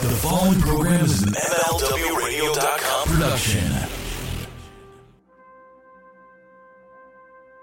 The following program is an MLWRadio.com production.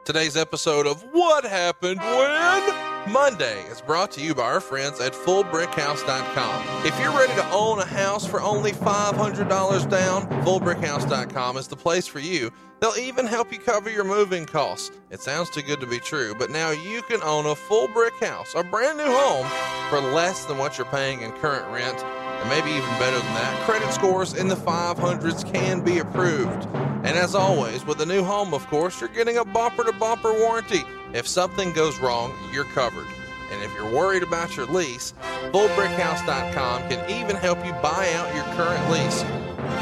Today's episode of What Happened When Monday is brought to you by our friends at FullBrickHouse.com. If you're ready to own a house for only $500 down, FullBrickHouse.com is the place for you. They'll even help you cover your moving costs. It sounds too good to be true, but now you can own a full brick house, a brand new home, for less than what you're paying in current rent maybe even better than that, credit scores in the 500s can be approved. And as always, with a new home, of course, you're getting a bumper to bumper warranty. If something goes wrong, you're covered. And if you're worried about your lease, FullBrickHouse.com can even help you buy out your current lease.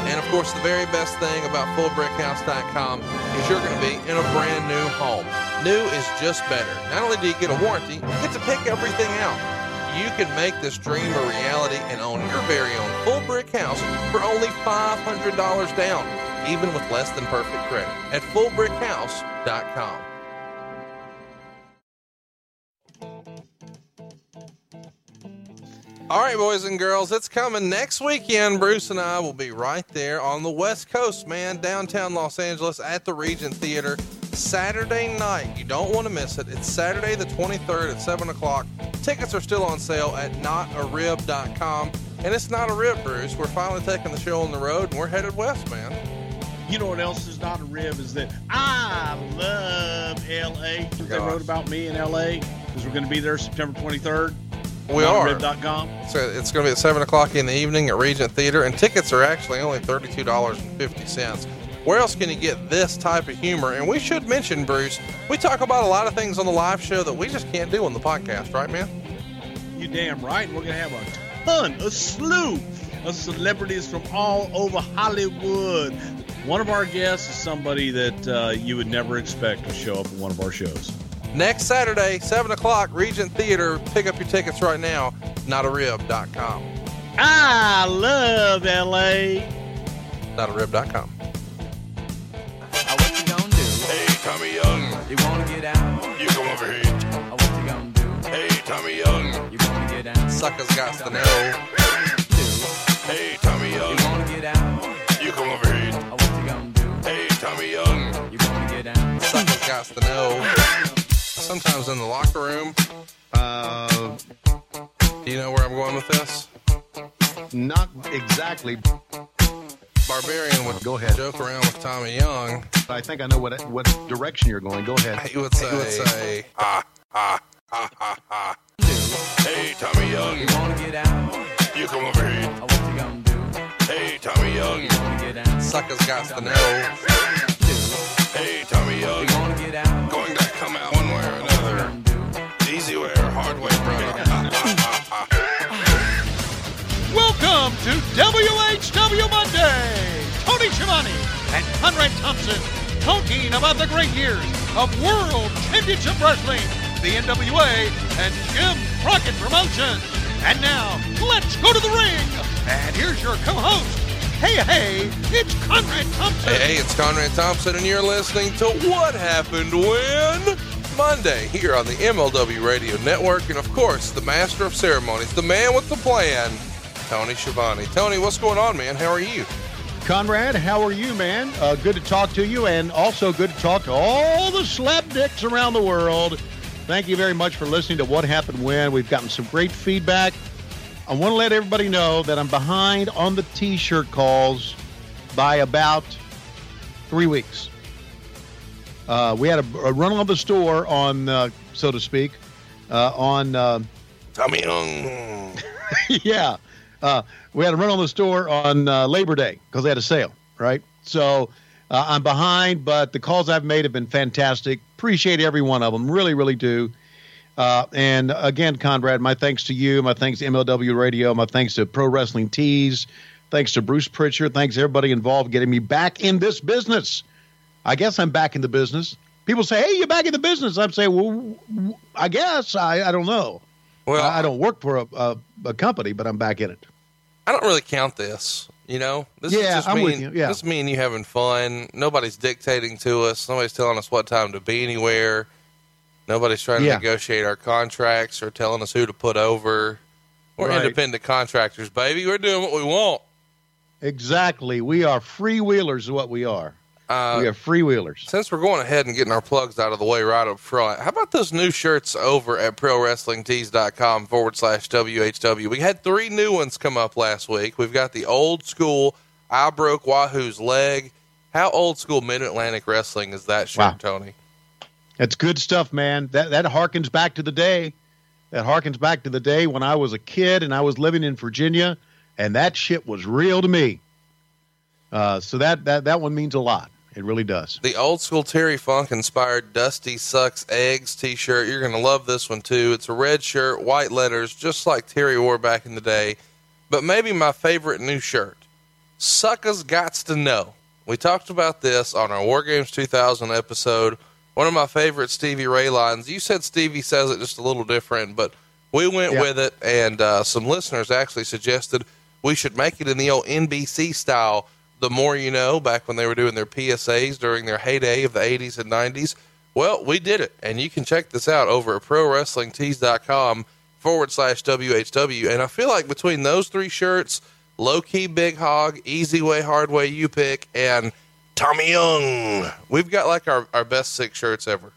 And of course, the very best thing about FullBrickHouse.com is you're going to be in a brand new home. New is just better. Not only do you get a warranty, you get to pick everything out you can make this dream a reality and own your very own full brick house for only $500 down, even with less than perfect credit at fullbrickhouse.com. All right, boys and girls, it's coming next weekend. Bruce and I will be right there on the West Coast, man, downtown Los Angeles at the Regent Theater. Saturday night. You don't want to miss it. It's Saturday the 23rd at 7 o'clock. Tickets are still on sale at notarib.com. And it's not a rib, Bruce. We're finally taking the show on the road and we're headed west, man. You know what else is not a rib is that I love LA. They wrote about me in LA because we're going to be there September 23rd. We are. Rib.com. So it's going to be at 7 o'clock in the evening at Regent Theater, and tickets are actually only $32.50. Where else can you get this type of humor? And we should mention, Bruce, we talk about a lot of things on the live show that we just can't do on the podcast, right, man? You damn right. We're going to have a ton, a slew of celebrities from all over Hollywood. One of our guests is somebody that uh, you would never expect to show up at one of our shows. Next Saturday, 7 o'clock, Regent Theater. Pick up your tickets right now, notarib.com. I love LA. Notarib.com. Tommy Young, You wanna get out? you come over here. Oh, what you gonna do? Hey, Tommy Young, You wanna get out? Suckers got to know. Do hey, Tommy Young. you wanna get out? you come over here. Oh, what you gonna do? Hey, Tommy Young, You wanna get out? Suckers got to know. Sometimes in the locker room, Uh, do you know where I'm going with this? not exactly. Barbarian would Go ahead. joke around with Tommy Young. I think I know what what direction you're going. Go ahead. He would say, he would say ah, ah, ah, ah, ah. hey, Tommy Young, You wanna get out? you come over here. What you gonna do? Hey, Tommy Young, You wanna get out? Suckers got to know. Do hey, Tommy Young, you wanna get out? going to come out one way or another. do? Easy way or hard way, brother. Welcome to WHW Monday. And Conrad Thompson talking about the great years of World Championship Wrestling, the NWA, and Jim Crockett Promotions. And now, let's go to the ring. And here's your co-host. Hey, hey, it's Conrad Thompson. Hey, hey, it's Conrad Thompson, and you're listening to What Happened When Monday here on the MLW Radio Network, and of course, the master of ceremonies, the man with the plan, Tony Schiavone. Tony, what's going on, man? How are you? Conrad, how are you, man? Uh, good to talk to you, and also good to talk to all the slap dicks around the world. Thank you very much for listening to What Happened When. We've gotten some great feedback. I want to let everybody know that I'm behind on the T-shirt calls by about three weeks. Uh, we had a, a run on the store on, uh, so to speak, uh, on. Uh, Tommy Young, yeah. Uh, we had a run on the store on uh, Labor Day because they had a sale, right? So uh, I'm behind, but the calls I've made have been fantastic. Appreciate every one of them. Really, really do. Uh, and again, Conrad, my thanks to you. My thanks to MLW Radio. My thanks to Pro Wrestling Tees. Thanks to Bruce Pritchard. Thanks to everybody involved getting me back in this business. I guess I'm back in the business. People say, "Hey, you're back in the business." I'm saying, "Well, w- I guess I, I don't know. Well, I I don't work for a, a, a company, but I'm back in it." I don't really count this. You know, this Yeah, is just I'm me. with you, yeah. This is me and you having fun. Nobody's dictating to us. Nobody's telling us what time to be anywhere. Nobody's trying to Yeah. negotiate our contracts or telling us who to put over. We're Right. independent contractors, baby. We're doing what we want. Exactly. We are freewheelers, is what we are. Uh, we are freewheelers. Since we're going ahead and getting our plugs out of the way right up front, how about those new shirts over at ProWrestlingTees.com forward slash WHW? We had three new ones come up last week. We've got the old school I broke Wahoo's leg. How old school Mid Atlantic Wrestling is that shirt, Wow. Tony? That's good stuff, man. That that harkens back to the day. That harkens back to the day when I was a kid and I was living in Virginia, and that shit was real to me. Uh, so that that that one means a lot. It really does. The old school Terry Funk inspired Dusty Sucks Eggs t shirt. You're going to love this one too. It's a red shirt, white letters, just like Terry wore back in the day. But maybe my favorite new shirt Suckers Gots to Know. We talked about this on our War Games 2000 episode. One of my favorite Stevie Ray lines. You said Stevie says it just a little different, but we went Yeah. with it, and uh, some listeners actually suggested we should make it in the old NBC style. The more you know, back when they were doing their PSAs during their heyday of the 80s and 90s. Well, we did it, and you can check this out over at ProWrestlingTees.com forward slash WHW. And I feel like between those three shirts, Low Key Big Hog, Easy Way, Hard Way, You Pick, and Tommy Young, we've got like our, our best six shirts ever.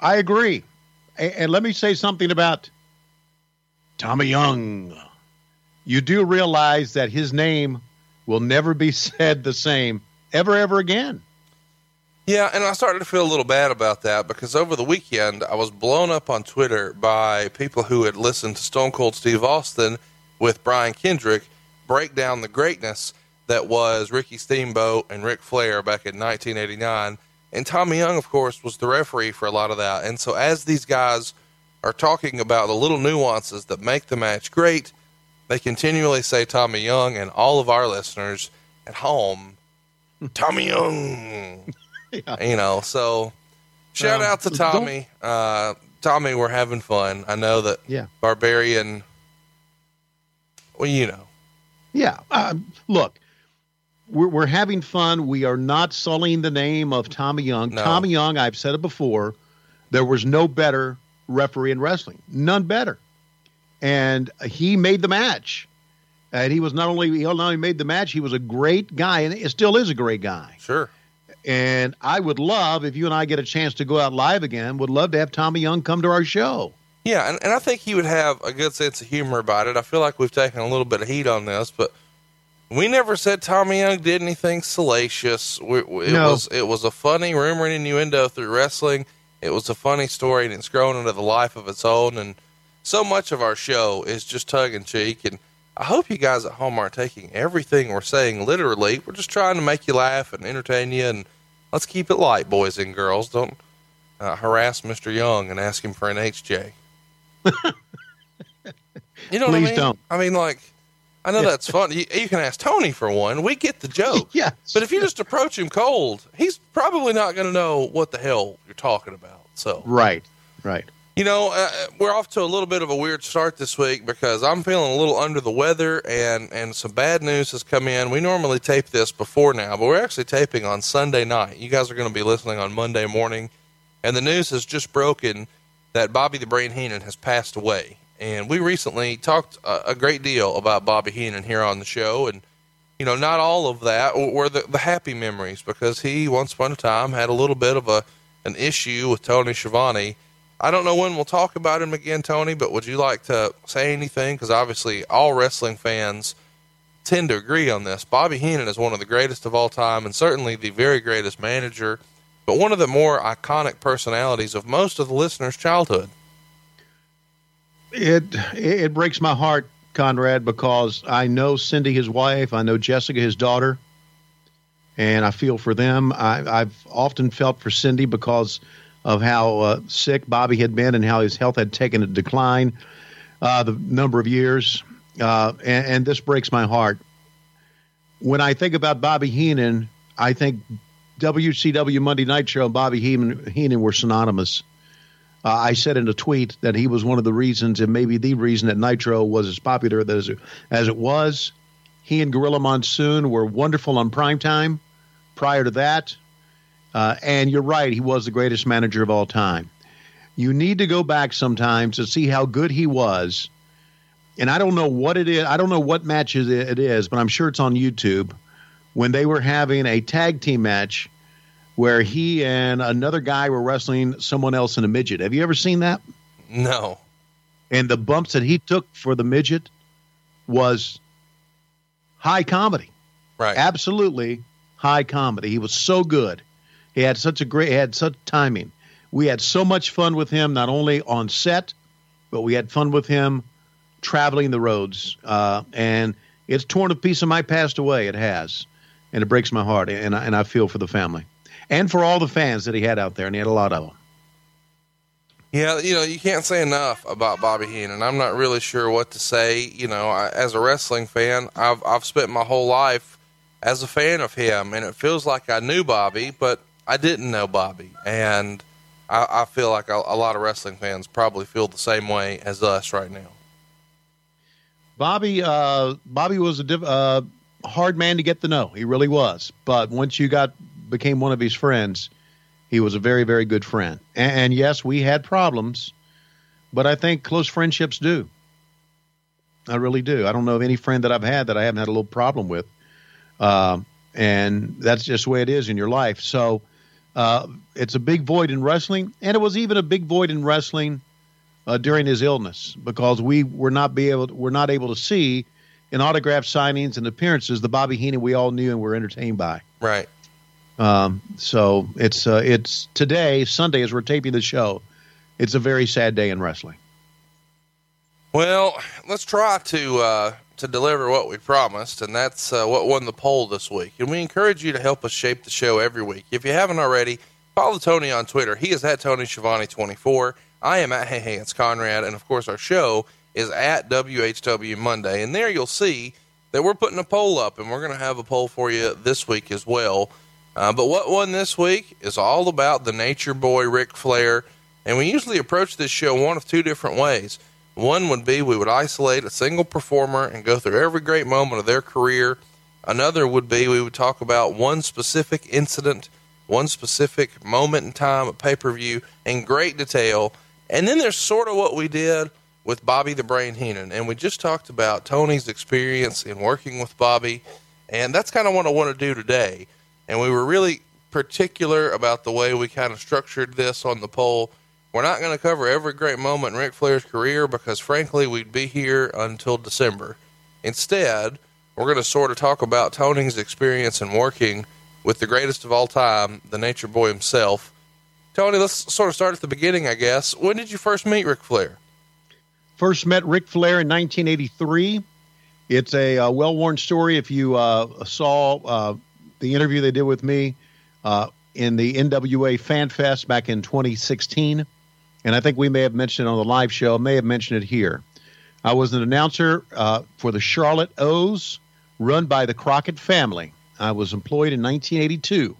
I agree. And, and let me say something about Tommy Young. You do realize that his name will never be said the same ever, ever again. Yeah, and I started to feel a little bad about that because over the weekend I was blown up on Twitter by people who had listened to Stone Cold Steve Austin with Brian Kendrick break down the greatness that was Ricky Steamboat and Ric Flair back in 1989. And Tommy Young, of course, was the referee for a lot of that. And so as these guys are talking about the little nuances that make the match great, they continually say Tommy Young, and all of our listeners at home, Tommy Young. You know, so shout Um, out to Tommy. Uh, Tommy, we're having fun. I know that Yeah. Barbarian, well, you know. Yeah. Um, look, we're, we're having fun. We are not sullying the name of Tommy Young. No. Tommy Young, I've said it before, there was no better referee in wrestling, none better. And he made the match. And he was not only he not only made the match, he was a great guy, and it still is a great guy. Sure. And I would love if you and I get a chance to go out live again. Would love to have Tommy Young come to our show. Yeah, and, and I think he would have a good sense of humor about it. I feel like we've taken a little bit of heat on this, but we never said Tommy Young did anything salacious. We, we- it No. was it was a funny rumor and innuendo through wrestling. It was a funny story, and it's grown into the life of its own. And so much of our show is just tongue in cheek. And I hope you guys at home aren't taking everything we're saying literally. We're just trying to make you laugh and entertain you, and let's keep it light, boys and girls. Don't uh, harass Mr. Young and ask him for an HJ. you know what I Please mean? don't. I mean, like, I know that's fun. You, you can ask Tony for one. We get the joke. Yes. But if you just approach him cold, he's probably not going to know what the hell you're talking about. So, Right, right. You know, uh, we're off to a little bit of a weird start this week because I'm feeling a little under the weather and, and some bad news has come in. We normally tape this before now, but we're actually taping on Sunday night. You guys are going to be listening on Monday morning. And the news has just broken that Bobby the Brain Heenan has passed away. And we recently talked a, a great deal about Bobby Heenan here on the show. And, you know, not all of that were the, the happy memories because he, once upon a time, had a little bit of a an issue with Tony Schiavone. I don't know when we'll talk about him again, Tony, but would you like to say anything? Because obviously, all wrestling fans tend to agree on this. Bobby Heenan is one of the greatest of all time, and certainly the very greatest manager, but one of the more iconic personalities of most of the listeners' childhood. It it breaks my heart, Conrad, because I know Cindy, his wife, I know Jessica, his daughter, and I feel for them. I, I've often felt for Cindy because of how uh, sick Bobby had been and how his health had taken a decline uh, the number of years, uh, and, and this breaks my heart. When I think about Bobby Heenan, I think WCW Monday Night Show and Bobby Heenan, Heenan were synonymous. Uh, I said in a tweet that he was one of the reasons, and maybe the reason, that Nitro was as popular as as it was. He and Gorilla Monsoon were wonderful on primetime prior to that. Uh, and you're right, he was the greatest manager of all time. You need to go back sometimes to see how good he was and I don't know what it is. I don't know what match it it is, but I'm sure it's on YouTube. When they were having a tag team match where he and another guy were wrestling someone else in a midget. Have you ever seen that? No. And the bumps that he took for the midget was high comedy. Right. Absolutely high comedy. He was so good. He had such a great, he had such timing. We had so much fun with him, not only on set, but we had fun with him traveling the roads. Uh, and it's torn a piece of my past away. It has. And it breaks my heart. And I, and I feel for the family and for all the fans that he had out there. And he had a lot of them. Yeah, you know, you can't say enough about Bobby Heenan. I'm not really sure what to say. You know, I, as a wrestling fan, I've I've spent my whole life as a fan of him, and it feels like I knew Bobby, but I didn't know Bobby, and I, I feel like a, a lot of wrestling fans probably feel the same way as us right now. Bobby, uh, Bobby was a diff- uh, hard man to get to know. He really was. But once you got became one of his friends, he was a very, very good friend. And, and yes, we had problems, but I think close friendships do. I really do. I don't know of any friend that I've had that I haven't had a little problem with. Um, and that's just the way it is in your life. So uh, it's a big void in wrestling, and it was even a big void in wrestling uh, during his illness because we were not be able we're not able to see in autograph signings and appearances the Bobby Heenan we all knew and were entertained by. Right. Um, so it's uh, it's today Sunday as we're taping the show. It's a very sad day in wrestling. Well, let's try to uh, to deliver what we promised, and that's uh, what won the poll this week. And we encourage you to help us shape the show every week. If you haven't already, follow Tony on Twitter. He is at Tony Schiavone twenty four. I am at Hey Hey It's Conrad, and of course our show is at WHW Monday. And there you'll see that we're putting a poll up, and we're going to have a poll for you this week as well. Uh, but what won this week is all about the Nature Boy Ric Flair, and we usually approach this show one of two different ways. One would be we would isolate a single performer and go through every great moment of their career. Another would be we would talk about one specific incident, one specific moment in time, a pay per view, in great detail. And then there's sort of what we did with Bobby the Brain Heenan. And we just talked about Tony's experience in working with Bobby. And that's kind of what I want to do today. And we were really particular about the way we kind of structured this on the poll. We're not going to cover every great moment in Ric Flair's career because, frankly, we'd be here until December. Instead, we're going to sort of talk about Tony's experience in working with the greatest of all time, the Nature Boy himself. Tony, let's sort of start at the beginning, I guess. When did you first meet Ric Flair? First met Ric Flair in 1983. It's a uh, well worn story. If you uh, saw uh, the interview they did with me uh, in the NWA Fan Fest back in 2016, and I think we may have mentioned it on the live show, may have mentioned it here. I was an announcer uh, for the Charlotte O's, run by the Crockett family. I was employed in 1982,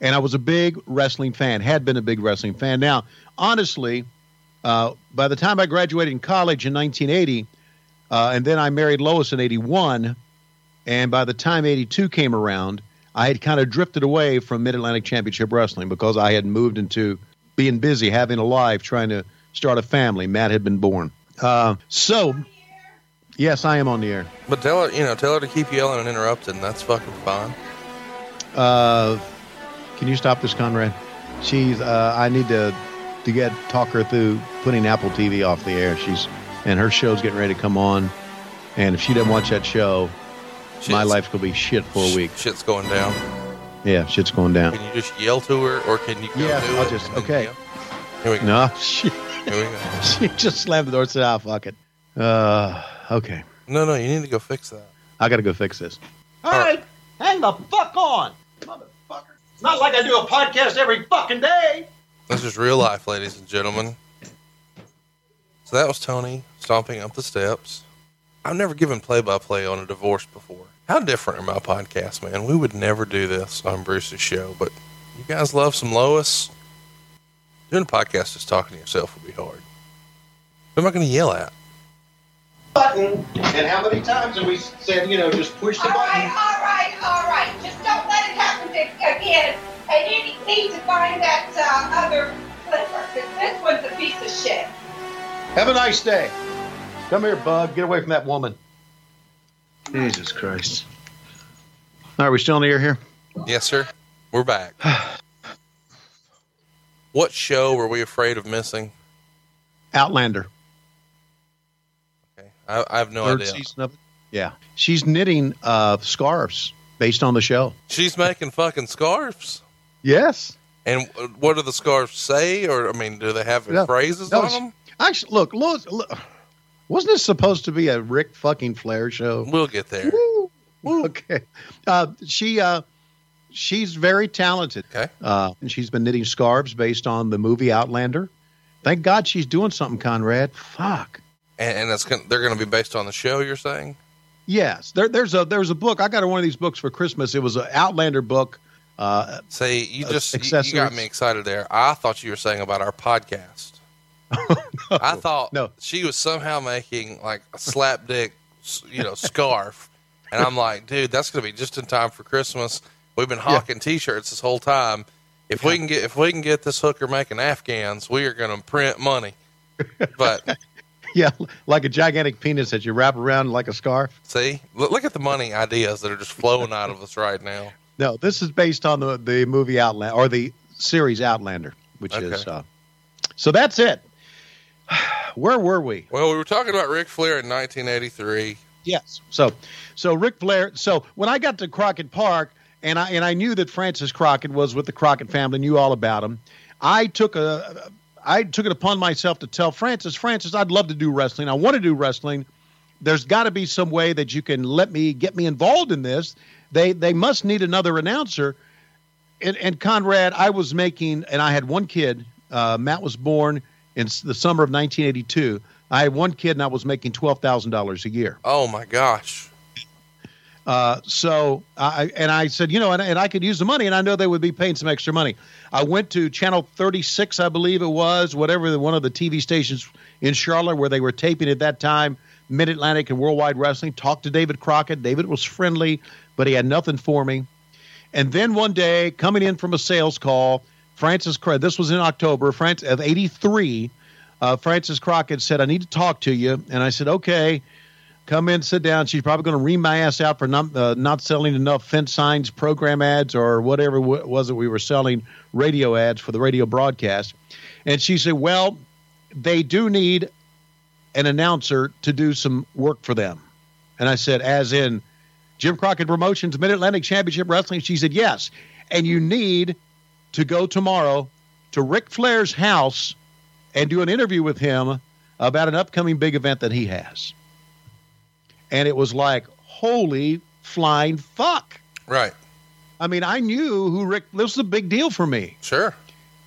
and I was a big wrestling fan. Had been a big wrestling fan. Now, honestly, uh, by the time I graduated in college in 1980, uh, and then I married Lois in 81, and by the time 82 came around, I had kind of drifted away from Mid Atlantic Championship Wrestling because I had moved into being busy, having a life, trying to start a family. Matt had been born. Uh, so, yes, I am on the air. But tell her, you know, tell her to keep yelling and interrupting. That's fucking fine. Uh, can you stop this, Conrad? She's. Uh, I need to to get talk her through putting Apple TV off the air. She's and her show's getting ready to come on, and if she doesn't watch that show, my life's gonna be shit for a week. Shit's going down. Yeah, shit's going down. Can you just yell to her, or can you go Yeah, do I'll it just- okay. yell? Here we go. No, she Here we go. she just slammed the door and said, "Ah, fuck it." Uh, okay, No, no, you need to go fix that. I got to go fix this. All right, hang the fuck on, motherfucker. It's not like I do a podcast every fucking day. This is real life, ladies and gentlemen. So that was Tony stomping up the steps. I've never given play by play on a divorce before. How different are my podcasts, man? We would never do this on Bruce's show, but you guys love some Lois. Doing a podcast just talking to yourself would be hard. Who am I going to yell at? Button, and how many times have we said, you know, just push the All right, button? all right, all right. Just don't let it happen to- again. And you need to find that uh, other flipper, 'cause this one's a piece of shit. Have a nice day. Come here, bug. Get away from that woman. Jesus Christ. Are we still in the air here? Yes, sir. We're back. what show were we afraid of missing? Outlander. Okay. I, I have no third idea. season of it. Yeah. She's knitting uh, scarves based on the show. She's making fucking scarves. Yes. And what do the scarves say? Or, I mean, do they have No. phrases No, on them? Actually, look, look, look. Wasn't this supposed to be a Ric fucking Flair show? We'll get there. Woo. Okay. Uh, she uh, she's very talented. Okay. Uh, and she's been knitting scarves based on the movie Outlander. Thank God she's doing something, Conrad. Fuck. And, and it's gonna, they're going to be based on the show, you're saying? Yes. There, there's a there's a book. I got one of these books for Christmas. It was an Outlander book. Uh, See, you Uh, just you, you got me excited there. I thought you were saying about our podcast. I thought No. she was somehow making like a slap dick, you know, scarf, and I'm like, dude, that's gonna be just in time for Christmas. We've been hawking T-shirts this whole time. If we can get if we can get this hooker making Afghans, we are gonna print money. But yeah, like a gigantic penis that you wrap around like a scarf. see, look, at the money ideas that are just flowing out of us right now. No, this is based on the the movie Outlander or the series Outlander, which is. Okay. Uh, so that's it. Where were we? Well, we were talking about Ric Flair in 1983. Yes. So, so Ric Flair. So when I got to Crockett Park, and I and I knew that Frances Crockett was with the Crockett family, knew all about him. I took a, I took it upon myself to tell Frances, Frances, I'd love to do wrestling. I want to do wrestling. There's got to be some way that you can let me get me involved in this. They they must need another announcer. And, and Conrad, I was making, and I had one kid. Uh, Matt was born in the summer of 1982. I had one kid, and I was making twelve thousand dollars a year. Oh my gosh. Uh, so I and I said, you know, and, and I could use the money, and I know they would be paying some extra money. I went to Channel 36, I believe it was, whatever the, one of the TV stations in Charlotte where they were taping at that time, Mid Atlantic and Worldwide Wrestling. Talked to David Crockett. David was friendly, but he had nothing for me. And then one day, coming in from a sales call, Frances Crockett. This was in October, France of '83. Uh, Frances Crockett said, "I need to talk to you," and I said, "Okay." come in, sit down. She's probably going to ream my ass out for not uh, not selling enough fence signs, program ads, or whatever w- was it we were selling radio ads for the radio broadcast. And she said, "Well, they do need an announcer to do some work for them." And I said, "As in Jim Crockett Promotions Mid Atlantic Championship Wrestling?" She said, "Yes." And you need to go tomorrow to Ric Flair's house and do an interview with him about an upcoming big event that he has and it was like, holy flying fuck. Right. I mean, I knew who Ric. This was a big deal for me, Sure.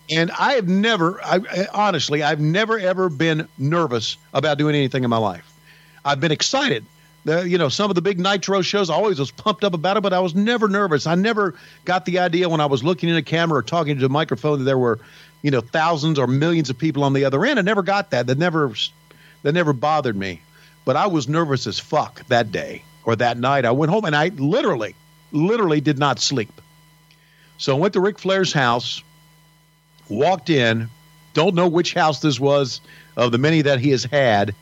and I have never, I, I- honestly, I've never ever been nervous about doing anything in my life. I've been excited. The, you know, some of the big Nitro shows, I always was pumped up about it, but I was never nervous. I never got the idea when I was looking in a camera or talking to a microphone that there were, you know, thousands or millions of people on the other end. I never got that. That never, that never bothered me. But I was nervous as fuck that day or that night. I went home and I literally, literally did not sleep. So I went to Ric Flair's house, walked in, don't know which house this was of the many that he has had.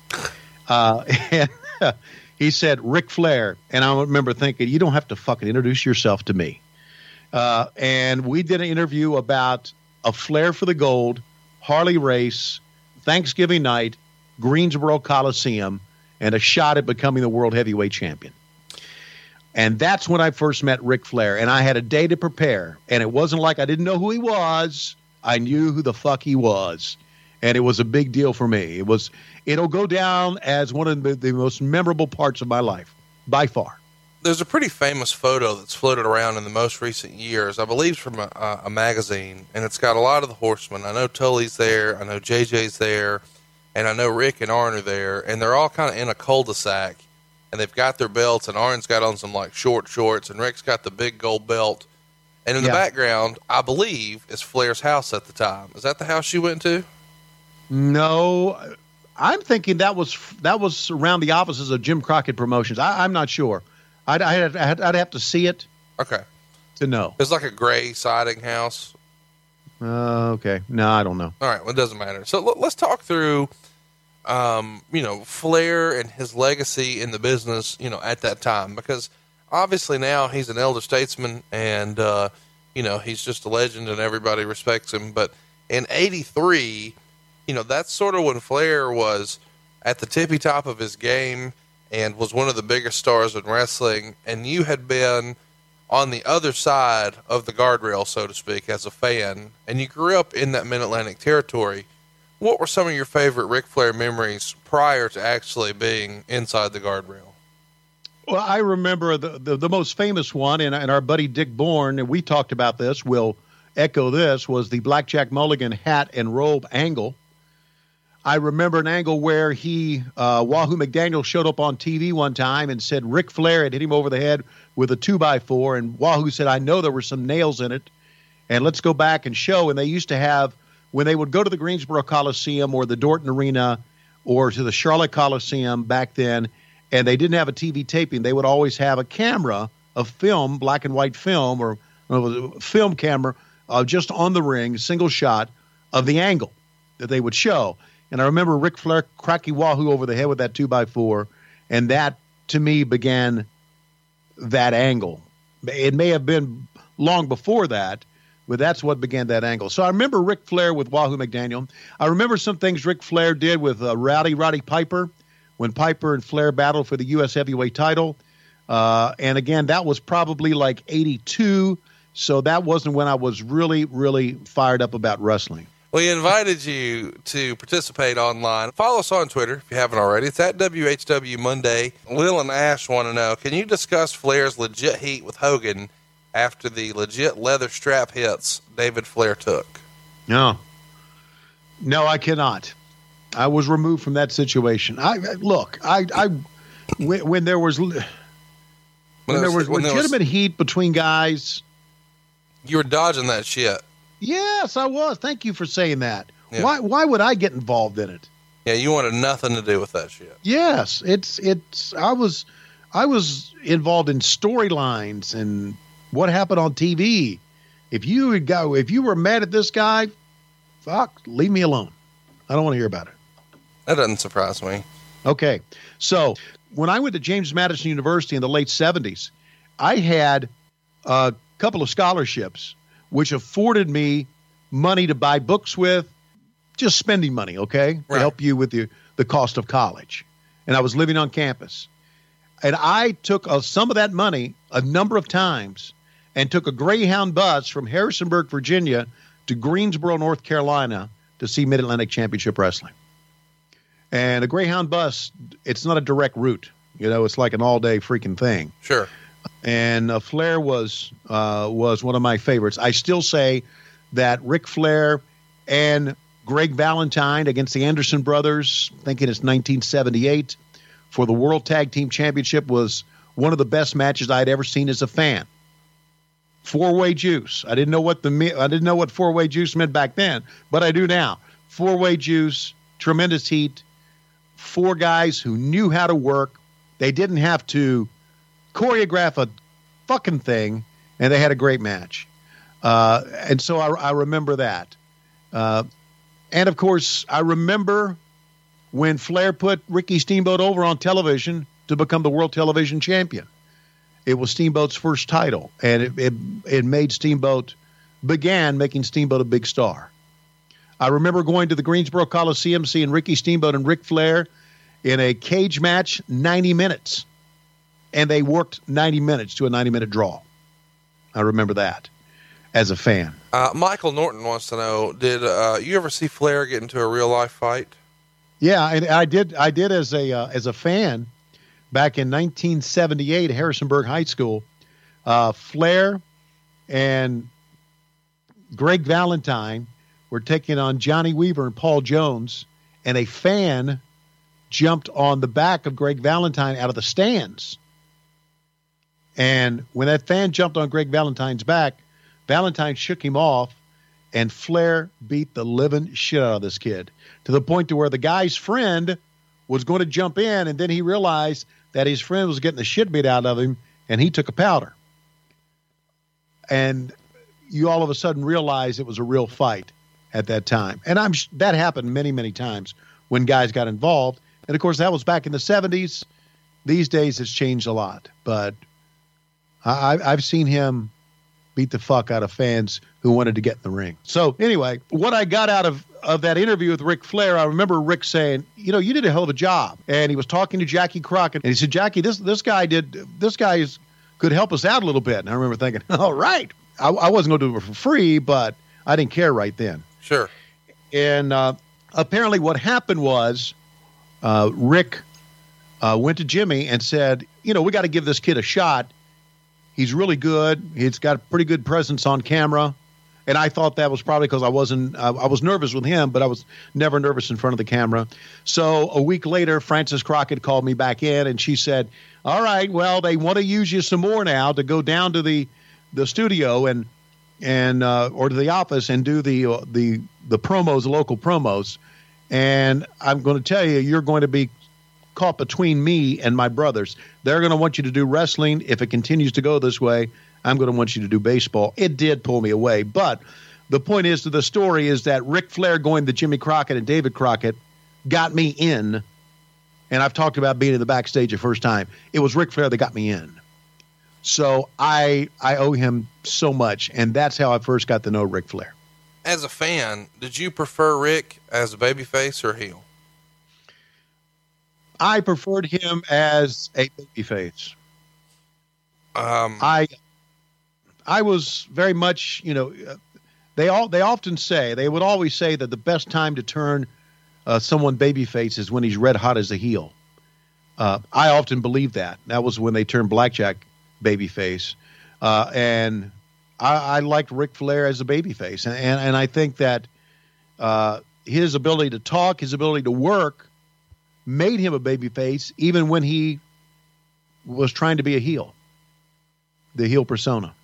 Uh, and he said, Ric Flair. And I remember thinking, you don't have to fucking introduce yourself to me. Uh, and we did an interview about a Flair for the Gold, Harley Race, Thanksgiving night, Greensboro Coliseum, and a shot at becoming the world heavyweight champion. And that's when I first met Ric Flair. And I had a day to prepare. And it wasn't like I didn't know who he was. I knew who the fuck he was. And it was a big deal for me. It was it'll go down as one of the, the most memorable parts of my life, by far. There's a pretty famous photo that's floated around in the most recent years. I believe from a, a, a magazine, and it's got a lot of the horsemen. I know Tully's there, I know JJ's there, and I know Ric and Arn are there, and they're all kind of in a cul-de-sac, and they've got their belts, and Arn's got on some like short shorts, and Ric's got the big gold belt. And in the background, I believe, is Flair's house at the time. Is that the house you went to? No, I'm thinking that was that was around the offices of Jim Crockett Promotions. I, I'm not sure. I'd, I'd, I'd, I'd have to see it Okay. to know. It's like a gray siding house. Uh, okay. No, I don't know. All right, well, it doesn't matter. So l- let's talk through um, you know, Flair and his legacy in the business, you know, at that time? Because obviously now he's an elder statesman and, uh, you know, he's just a legend and everybody respects him. But in 83, you know, that's sort of when Flair was at the tippy top of his game and was one of the biggest stars in wrestling. And you had been on the other side of the guardrail, so to speak, as a fan, and you grew up in that Mid Atlantic territory. What were some of your favorite Ric Flair memories prior to actually being inside the guardrail? Well, I remember the, the, the most famous one, and, and our buddy Dick Bourne, and we talked about this, will echo this, was the Blackjack Mulligan hat and robe angle. I remember an angle where he, uh, Wahoo McDaniel, showed up on TV one time and said Ric Flair had hit him over the head with a two by four, and Wahoo said, "I know there were some nails in it, and let's go back and show." And they used to have when they would go to the Greensboro Coliseum or the Dorton Arena or to the Charlotte Coliseum back then, and they didn't have a TV taping, they would always have a camera of film, black and white film or, a film camera, uh, just on the ring, single shot of the angle that they would show. And I remember Ric Flair cracking Wahoo over the head with that two by four, and that to me began that angle. It may have been long before that, but that's what began that angle. So I remember Ric Flair with Wahoo McDaniel. I remember some things Ric Flair did with uh, Rowdy Roddy Piper when Piper and Flair battled for the U.S. heavyweight title. Uh, and again, that was probably like 82. So that wasn't when I was really, really fired up about wrestling. We invited you to participate online. Follow us on Twitter if you haven't already. It's at WHW Monday. Lil and Ash want to know can you discuss Flair's legit heat with Hogan after the legit leather strap hits David Flair took? No. No, I cannot. I was removed from that situation. I look, I, I when, when there was when, there was when there legitimate heat between guys. you were dodging that shit. Yes, I was. Thank you for saying that. Yeah. Why why would I get involved in it? Yeah, you wanted nothing to do with that shit. Yes, it's it's I was I was involved in storylines and what happened on TV. If you would go if you were mad at this guy, fuck, leave me alone. I don't want to hear about it. That doesn't surprise me. Okay. So when I went to James Madison University in the late 70s, I had a couple of scholarships which afforded me money to buy books with, just spending money, okay, to help you with the, the cost of college. And I was living on campus. And I took uh, some of that money a number of times and took a Greyhound bus from Harrisonburg, Virginia to Greensboro, North Carolina to see Mid Atlantic Championship Wrestling. And a Greyhound bus, it's not a direct route. You know, it's like an all day freaking thing. Sure. And uh, Flair was uh, was one of my favorites. I still say that Ric Flair and Greg Valentine against the Anderson brothers, thinking it's 1978, for the World Tag Team Championship was one of the best matches I'd ever seen as a fan. Four way juice. I didn't know what the I didn't know what four way juice meant back then, but I do now. Four way juice, tremendous heat, four guys who knew how to work. They didn't have to choreograph a fucking thing, and they had a great match. Uh, and so I, I remember that. Uh, and of course, I remember when Flair put Ricky Steamboat over on television to become the world television champion. It was Steamboat's first title, and it, it, it made Steamboat, began making Steamboat a big star. I remember going to the Greensboro Coliseum, seeing Ricky Steamboat and Ric Flair in a cage match, 90 minutes. And they worked 90 minutes to a 90 minute draw. I remember that as a fan. Uh, Michael Norton wants to know Did uh, you ever see Flair get into a real life fight? Yeah, and I did. I did as a uh, as a fan back in 1978, at Harrisonburg High School. Uh, Flair and Greg Valentine were taking on Johnny Weaver and Paul Jones, and a fan jumped on the back of Greg Valentine out of the stands. And when that fan jumped on Greg Valentine's back, Valentine shook him off, and Flair beat the living shit out of this kid to the point to where the guy's friend was going to jump in, and then he realized that his friend was getting the shit beat out of him, and he took a powder. And you all of a sudden realize it was a real fight at that time, and I'm that happened many, many times when guys got involved. And of course, that was back in the 70s. These days, it's changed a lot. But I, I've seen him beat the fuck out of fans who wanted to get in the ring. So anyway, what I got out of of that interview with Ric Flair, I remember Ric saying, "You know, you did a hell of a job." And he was talking to Jackie Crockett, and he said, "Jackie, this this guy did this guy is could help us out a little bit." And I remember thinking, "All right, I, I wasn't going to do it for free, but I didn't care right then." Sure. And uh, apparently, what happened was uh, Ric uh, went to Jimmy and said, "You know, we got to give this kid a shot. He's really good. He's got a pretty good presence on camera." And I thought that was probably because I wasn't. Uh, I was nervous with him, but I was never nervous in front of the camera. So a week later, Frances Crockett called me back in, and she said, "All right, well, they want to use you some more now to go down to the the studio and and uh, or to the office and do the uh, the the promos, the local promos. And I'm going to tell you, you're going to be caught between me and my brothers. They're going to want you to do wrestling. If it continues to go this way, I'm going to want you to do baseball. It did pull me away, but the point is to the story is that Ric Flair going to Jimmy Crockett and David Crockett got me in. And I've talked about being in the backstage the first time. It was Ric Flair that got me in. So I I owe him so much, and that's how I first got to know Ric Flair. As a fan, did you prefer Ric as a babyface or heel? I preferred him as a babyface. Um, I I was very much, you know, they all they often say they would always say that the best time to turn uh, someone babyface is when he's red hot as a heel. Uh, I often believe that. That was when they turned Blackjack babyface, uh, and I, I liked Ric Flair as a babyface, and and, and I think that uh, his ability to talk, his ability to work, made him a babyface, even when he was trying to be a heel, the heel persona.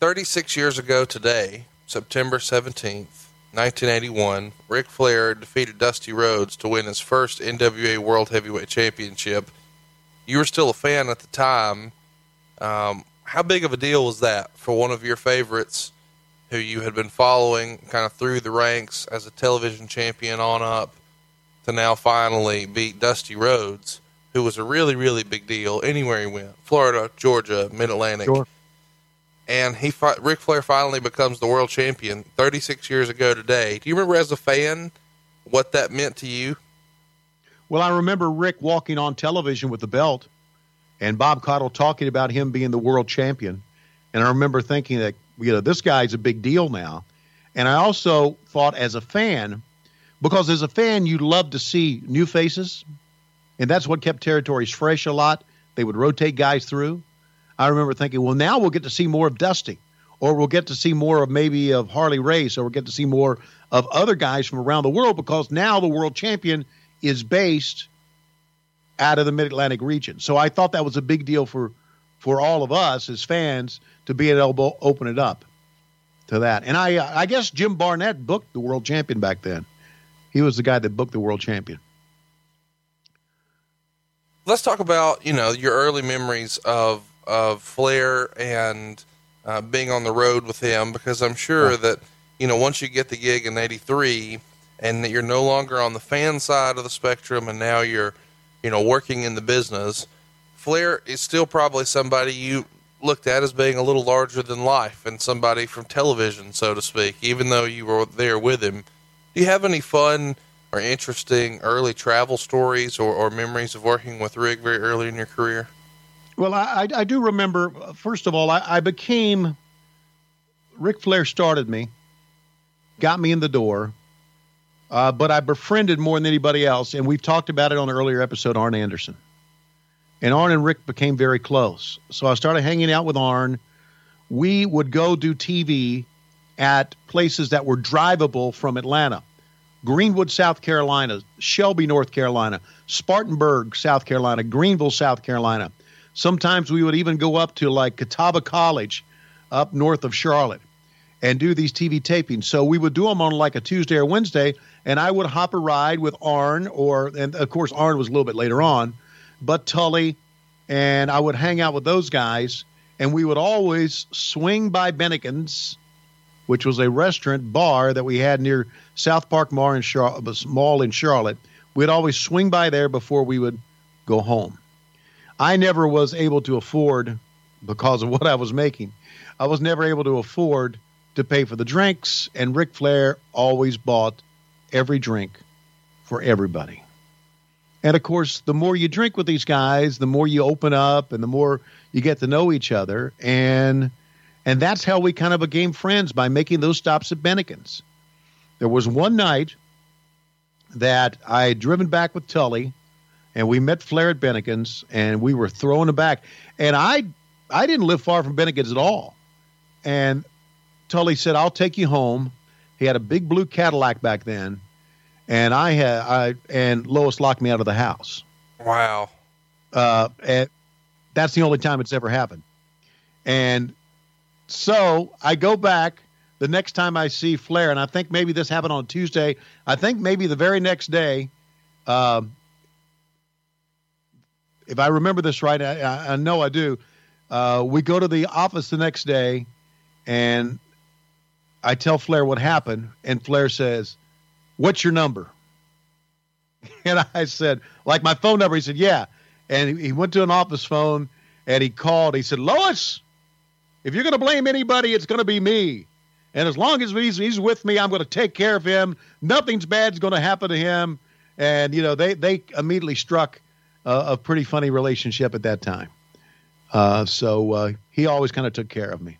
36 years ago today, September 17th, 1981, Ric Flair defeated Dusty Rhodes to win his first NWA World Heavyweight Championship. You were still a fan at the time. Um, how big of a deal was that for one of your favorites who you had been following kind of through the ranks as a television champion on up to now finally beat Dusty Rhodes, who was a really, really big deal anywhere he went Florida, Georgia, Mid Atlantic Sure. and he fi- Ric Flair finally becomes the world champion 36 years ago today. Do you remember as a fan what that meant to you? Well, I remember Ric walking on television with the belt and Bob Caudle talking about him being the world champion. And I remember thinking that, you know, this guy's a big deal now. And I also thought as a fan, because as a fan, you love to see new faces. And that's what kept territories fresh a lot. They would rotate guys through. I remember thinking, well, now we'll get to see more of Dusty, or we'll get to see more of maybe of Harley Race, or we'll get to see more of other guys from around the world because now the world champion is based out of the Mid Atlantic region. So I thought that was a big deal for for all of us as fans to be able to open it up to that. And I I guess Jim Barnett booked the world champion back then. He was the guy that booked the world champion. Let's talk about you know your early memories of of Flair and uh, being on the road with him because I'm sure that you know once you get the gig in '83 and that you're no longer on the fan side of the spectrum and now you're you know working in the business, Flair is still probably somebody you looked at as being a little larger than life and somebody from television, so to speak, even though you were there with him. Do you have any fun or interesting early travel stories or, or memories of working with Ric very early in your career? Well, I, I, do remember, first of all, I, I became, Ric Flair started me, got me in the door, uh, but I befriended more than anybody else. And we've talked about it on an earlier episode, Arn Anderson. And Arn and Ric became very close. So I started hanging out with Arn. We would go do TV at places that were drivable from Atlanta. Greenwood, South Carolina, Shelby, North Carolina, Spartanburg, South Carolina, Greenville, South Carolina. Sometimes we would even go up to like Catawba College up north of Charlotte and do these TV tapings. So we would do them on like a Tuesday or Wednesday, and I would hop a ride with Arn, or, and of course, Arn was a little bit later on, but Tully, and I would hang out with those guys, and we would always swing by Bennigan's which was a restaurant bar that we had near South Park Mall in, Charlotte. We'd always swing by there before we would go home. I never was able to afford, because of what I was making, I was never able to afford to pay for the drinks, and Ric Flair always bought every drink for everybody. And of course, the more you drink with these guys, the more you open up and the more you get to know each other. And and that's how we kind of became friends by making those stops at Bennigan's. There was one night that I had driven back with Tully and we met Flair at Bennigan's and we were throwing him back. And I I didn't live far from Bennigan's at all. And Tully said, I'll take you home. He had a big blue Cadillac back then and I had I and Lois locked me out of the house. Wow. Uh, and that's the only time it's ever happened. And so I go back the next time I see Flair, and I think maybe this happened on Tuesday. I think maybe the very next day, um, if I remember this right, I, I- know I do. Uh, we go to the office the next day, and I tell Flair what happened, and Flair says, "What's your number?" And I said, "Like my phone number." He said, "Yeah." And he- he went to an office phone, and he called. He said, "Lois, if you're going to blame anybody, it's going to be me. And as long as he's, he's with me, I'm going to take care of him. Nothing's bad's going to happen to him." And you know, they they immediately struck a, a pretty funny relationship at that time. Uh, so uh, he always kind of took care of me.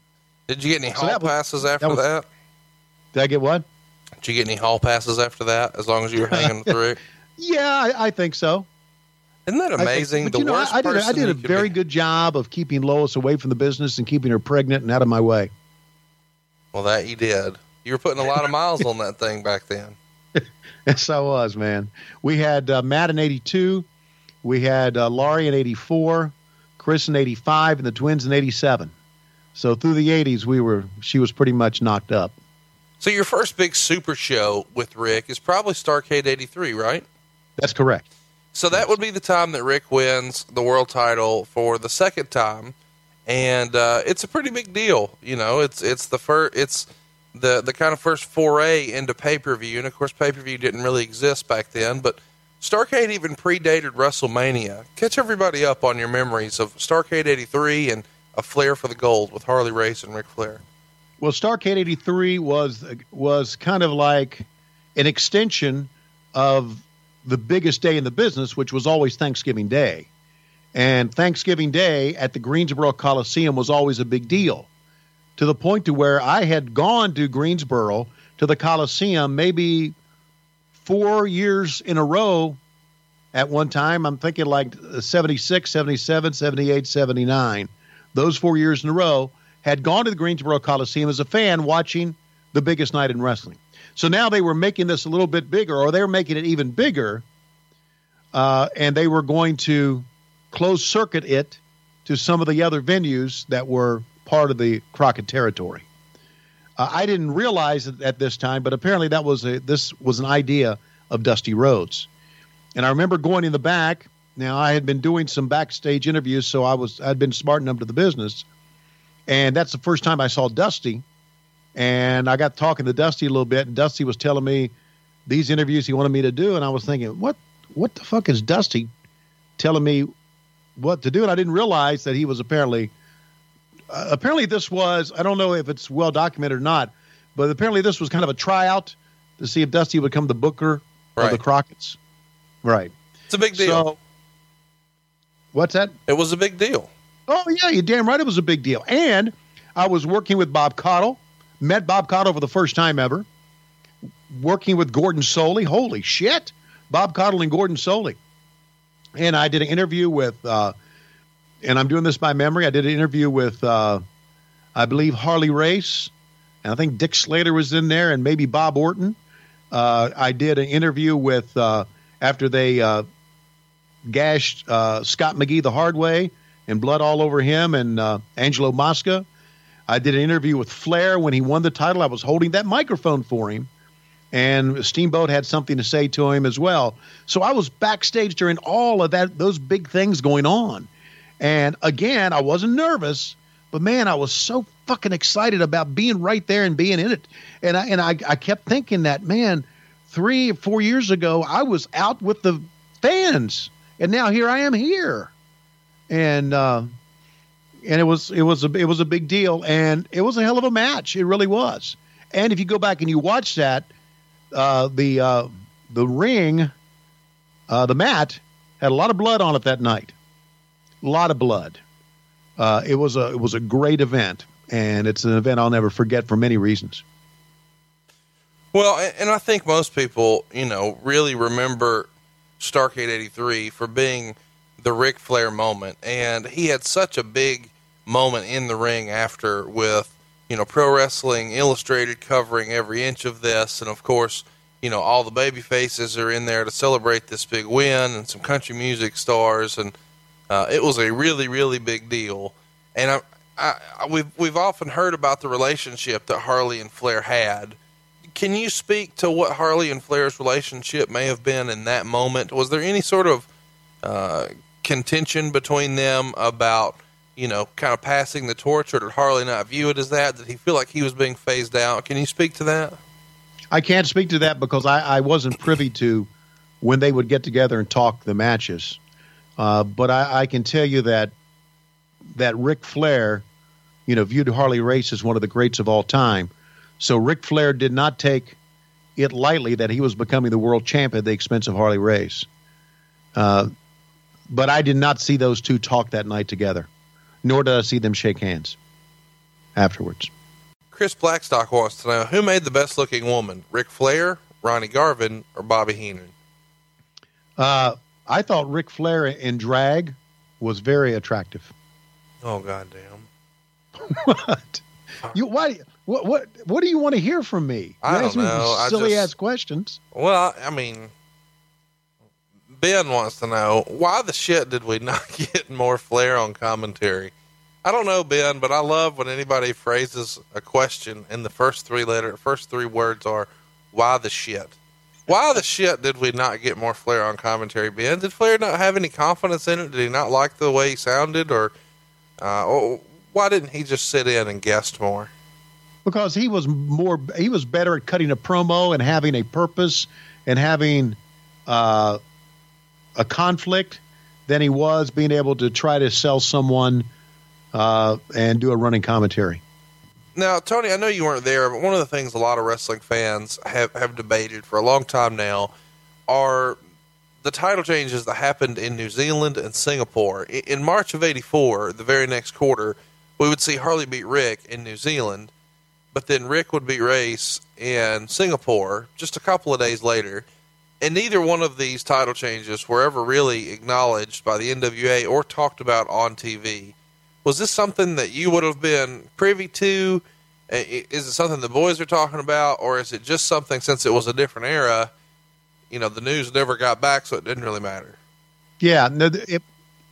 Did you get any So hall was- passes after that that, Did I get one? Did you get any hall passes after that? As long as you were hanging Ric. Yeah, I, I think so. Isn't that I amazing? but the you know, worst I, I did, I did a very be- good job of keeping Lois away from the business and keeping her pregnant and out of my way. Well, that you did. You were putting a lot of miles on that thing back then. Yes, I was, man. We had uh, Matt in 82. We had uh, Laurie in 84, Chris in 85, and the twins in 87. So through the 80s, we were she was pretty much knocked up. So your first big super show with Ric is probably Starrcade '83, right? That's correct. So that would be the time that Ric wins the world title for the second time, and uh, it's a pretty big deal. You know, it's it's the first it's the the kind of first foray into pay per view, and of course, pay per view didn't really exist back then. But Starrcade even predated WrestleMania. Catch everybody up on your memories of Starrcade '83 and a Flair for the Gold with Harley Race and Ric Flair. Well, Starrcade 83 was was kind of like an extension of the biggest day in the business, which was always Thanksgiving Day. And Thanksgiving Day at the Greensboro Coliseum was always a big deal, to the point to where I had gone to Greensboro to the Coliseum maybe four years in a row at one time. I'm thinking like 76, 77, 78, 79. Those four years in a row had gone to the Greensboro Coliseum as a fan watching the biggest night in wrestling. So now they were making this a little bit bigger, or they were making it even bigger, uh, and they were going to close circuit it to some of the other venues that were part of the Crockett territory. Uh, I didn't realize it at this time, but apparently that was a this was an idea of Dusty Rhodes. And I remember going in the back. Now I had been doing some backstage interviews, so I was I'd been smart enough to the business, and that's the first time I saw Dusty. And I got talking to Dusty a little bit, and Dusty was telling me these interviews he wanted me to do, and I was thinking, what what the fuck is Dusty telling me what to do? And I didn't realize that he was apparently uh, apparently this was I don't know if it's well documented or not, but apparently this was kind of a tryout to see if Dusty would become the booker of the Right. Crockett's. Right. It's a big deal. So what's that? it was a big deal. Oh yeah, you're damn right. It was a big deal. And I was working with Bob Caudle. Met Bob Caudle for the first time ever. Working with Gordon Solie. Holy shit, Bob Caudle and Gordon Solie. And I did an interview with, uh, and I'm doing this by memory. I did an interview with, uh, I believe Harley Race, and I think Dick Slater was in there, and maybe Bob Orton. Uh, I did an interview with uh, after they uh, gashed uh, Scott McGhee the hard way and blood all over him and Angelo Mosca. I did an interview with Flair when he won the title. I was holding that microphone for him, and Steamboat had something to say to him as well. So I was backstage during all of that, those big things going on. And again, I wasn't nervous, But man, I was so fucking excited about being right there and being in it. And I and I, I kept thinking that, man, three or four years ago, I was out with the fans. And now here I am here. And uh, and it was it was a it was a big deal and it was a hell of a match. It really was. And if you go back and you watch that, uh, the uh, the ring, uh, the mat had a lot of blood on it that night. A lot of blood. Uh, it was a it was a great event, and it's an event I'll never forget for many reasons. Well, and I think most people, you know, really remember Starrcade 83 for being the Ric Flair moment. And he had such a big moment in the ring after with, you know, Pro Wrestling Illustrated covering every inch of this. And of course, you know, all the baby faces are in there to celebrate this big win and some country music stars. And uh, it was a really, really big deal. And I, I, I, we've, we've often heard about the relationship that Harley and Flair had can you speak to what Harley and Flair's relationship may have been in that moment? Was there any sort of uh, contention between them about, you know, kind of passing the torch, or did Harley not view it as that? Did he feel like he was being phased out? Can you speak to that? I can't speak to that because I, I wasn't privy to when they would get together and talk the matches. Uh, but I, I can tell you that that Ric Flair, you know, viewed Harley Race as one of the greats of all time. So Ric Flair did not take it lightly that he was becoming the world champion at the expense of Harley Race. Uh, but I did not see those two talk that night together, nor did I see them shake hands afterwards. Chris Blackstock wants to know who made the best looking woman, Ric Flair, Ronnie Garvin, or Bobby Heenan? Uh, I thought Ric Flair in drag was very attractive. Oh, goddamn. what? You why? What what what do you want to hear from me? You I don't know. Silly just- ass questions. Well, I mean, Ben wants to know why the shit did we not get more Flair on commentary? I don't know, Ben, but I love when anybody phrases a question and the first three letter, first three words are "Why the shit." Why the shit did we not get more Flair on commentary, Ben? Did Flair not have any confidence in it? Did he not like the way he sounded, or, uh, or why didn't he just sit in and guest more? because he was more he was better at cutting a promo and having a purpose and having uh, a conflict than he was being able to try to sell someone uh, and do a running commentary. Now, Tony, I know you weren't there, but one of the things a lot of wrestling fans have, have debated for a long time now are the title changes that happened in New Zealand and Singapore. In March of 84, the very next quarter, we would see Harley beat Ric in New Zealand, but then Ric would beat Race in Singapore just a couple of days later. And neither one of these title changes were ever really acknowledged by the NWA or talked about on TV. Was this something that you would have been privy to? Is it something the boys are talking about, or is it just something since it was a different era? You know, the news never got back, so it didn't really matter. Yeah, no, the- it,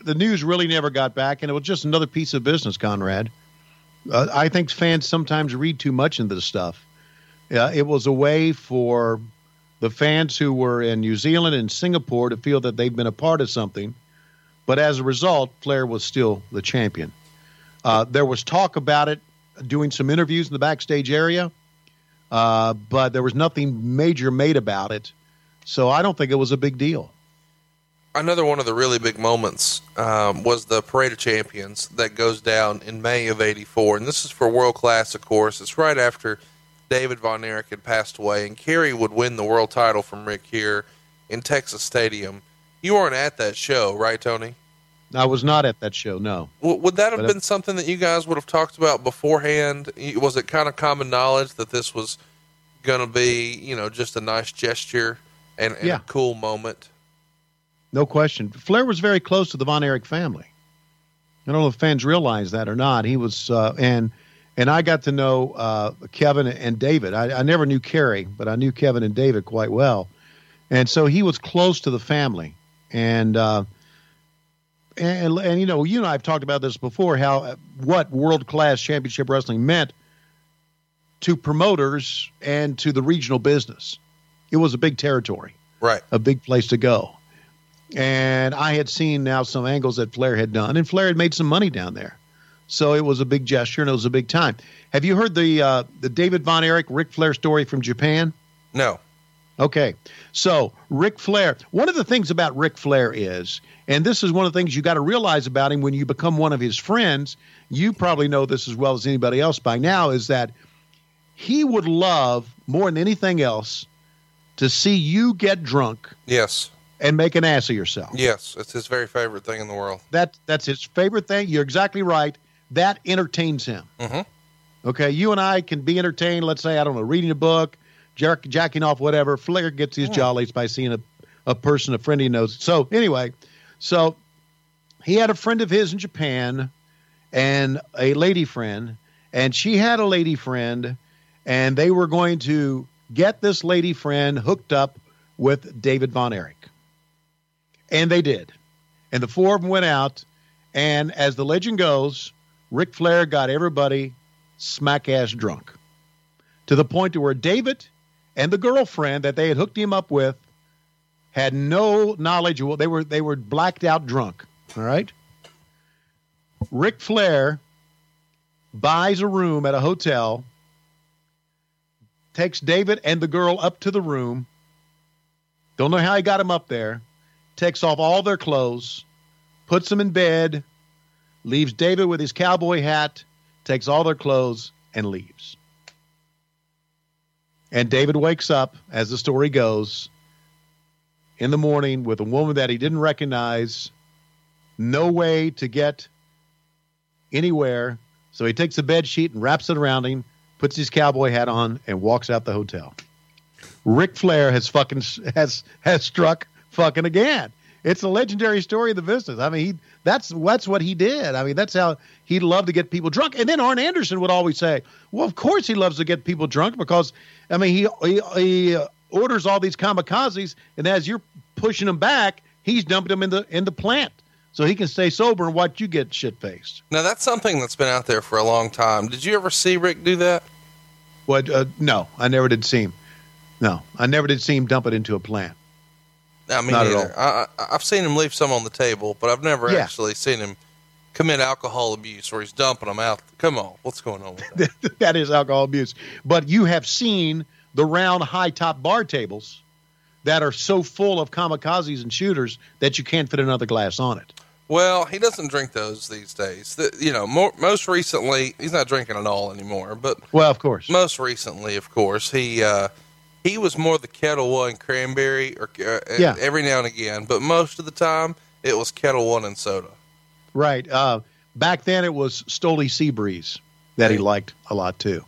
the news really never got back, and it was just another piece of business, Conrad. Uh, I think fans sometimes read too much into the stuff. Uh, it was a way for the fans who were in New Zealand and Singapore to feel that they've been a part of something, but as a result, Flair was still the champion. Uh, there was talk about it, doing some interviews in the backstage area, uh, but there was nothing major made about it. So I don't think it was a big deal. Another one of the really big moments um, was the Parade of Champions that goes down in May of '84, and this is for World Class, of course. It's right after David Von Erich had passed away, and Kerry would win the world title from Ric here in Texas Stadium. You weren't at that show, right, Tony? I was not at that show. No. W- would that have But, uh, been something that you guys would have talked about beforehand? Was it kind of common knowledge that this was going to be, you know, just a nice gesture and, and Yeah. a cool moment? No question. Flair was very close to the Von Erich family. I don't know if fans realize that or not. He was, uh, and and I got to know uh, Kevin and David. I, I never knew Kerry, but I knew Kevin and David quite well, and so he was close to the family. And uh, and and you know, you and I have talked about this before. How what world class championship wrestling meant to promoters and to the regional business. It was a big territory Right. a big place to go. And I had seen now some angles that Flair had done, and Flair had made some money down there. So it was a big gesture and it was a big time. Have you heard the uh, the David Von Erich Ric Flair story from Japan? No. Okay. So, Ric Flair, one of the things about Ric Flair is, and this is one of the things you got to realize about him when you become one of his friends, you probably know this as well as anybody else by now, is that he would love more than anything else to see you get drunk Yes. and make an ass of yourself. Yes. It's his very favorite thing in the world. That that's his favorite thing. You're exactly right. That entertains him. Mhm. Okay, you and I can be entertained. Let's say I don't know, reading a book, jerk, jacking off, whatever. Flair gets his jollies by seeing a, a person, a friend he knows. So anyway, so he had a friend of his in Japan, and a lady friend, and she had a lady friend, and they were going to get this lady friend hooked up with David Von Erich. And they did. And the four of them went out. And as the legend goes, Ric Flair got everybody smack ass drunk to the point to where David and the girlfriend that they had hooked him up with had no knowledge of what they were they were blacked out drunk. All right. Ric Flair buys a room at a hotel, takes David and the girl up to the room. Don't know how he got him up there. Takes off all their clothes, puts them in bed, leaves David with his cowboy hat, takes all their clothes, and leaves. And David wakes up, as the story goes, in the morning with a woman that he didn't recognize, no way to get anywhere. So he takes a bed sheet and wraps it around him, puts his cowboy hat on, and walks out the hotel. Ric Flair has fucking has has struck fucking again. It's a legendary story of the business. I mean, he that's that's what he did. I mean, that's how he loved to get people drunk. And then Arn Anderson would always say, "Well, of course he loves to get people drunk because I mean, he he, he orders all these kamikazes, and as you're pushing them back, he's dumping them in the in the plant so he can stay sober and watch you get shit faced." Now, that's something that's been out there for a long time. Did you ever see Ric do that? What? Uh, no, I never did see him. No, I never did see him dump it into a plant. I mean, Not. I, I've seen him leave some on the table, but I've never Yeah. actually seen him commit alcohol abuse where he's dumping them out. Come on, what's going on with that? that is alcohol abuse. But you have seen the round, high top bar tables that are so full of kamikazes and shooters that you can't fit another glass on it. well, he doesn't drink those these days. The, you know, more, most recently, he's not drinking at all anymore. But Well, of course. most recently, of course, he uh, he was more the Ketel One cranberry, or uh, Yeah. every now and again. But most of the time, it was Ketel One and soda. Right. Uh, back then, it was Stoli Sea Breeze that he liked a lot too.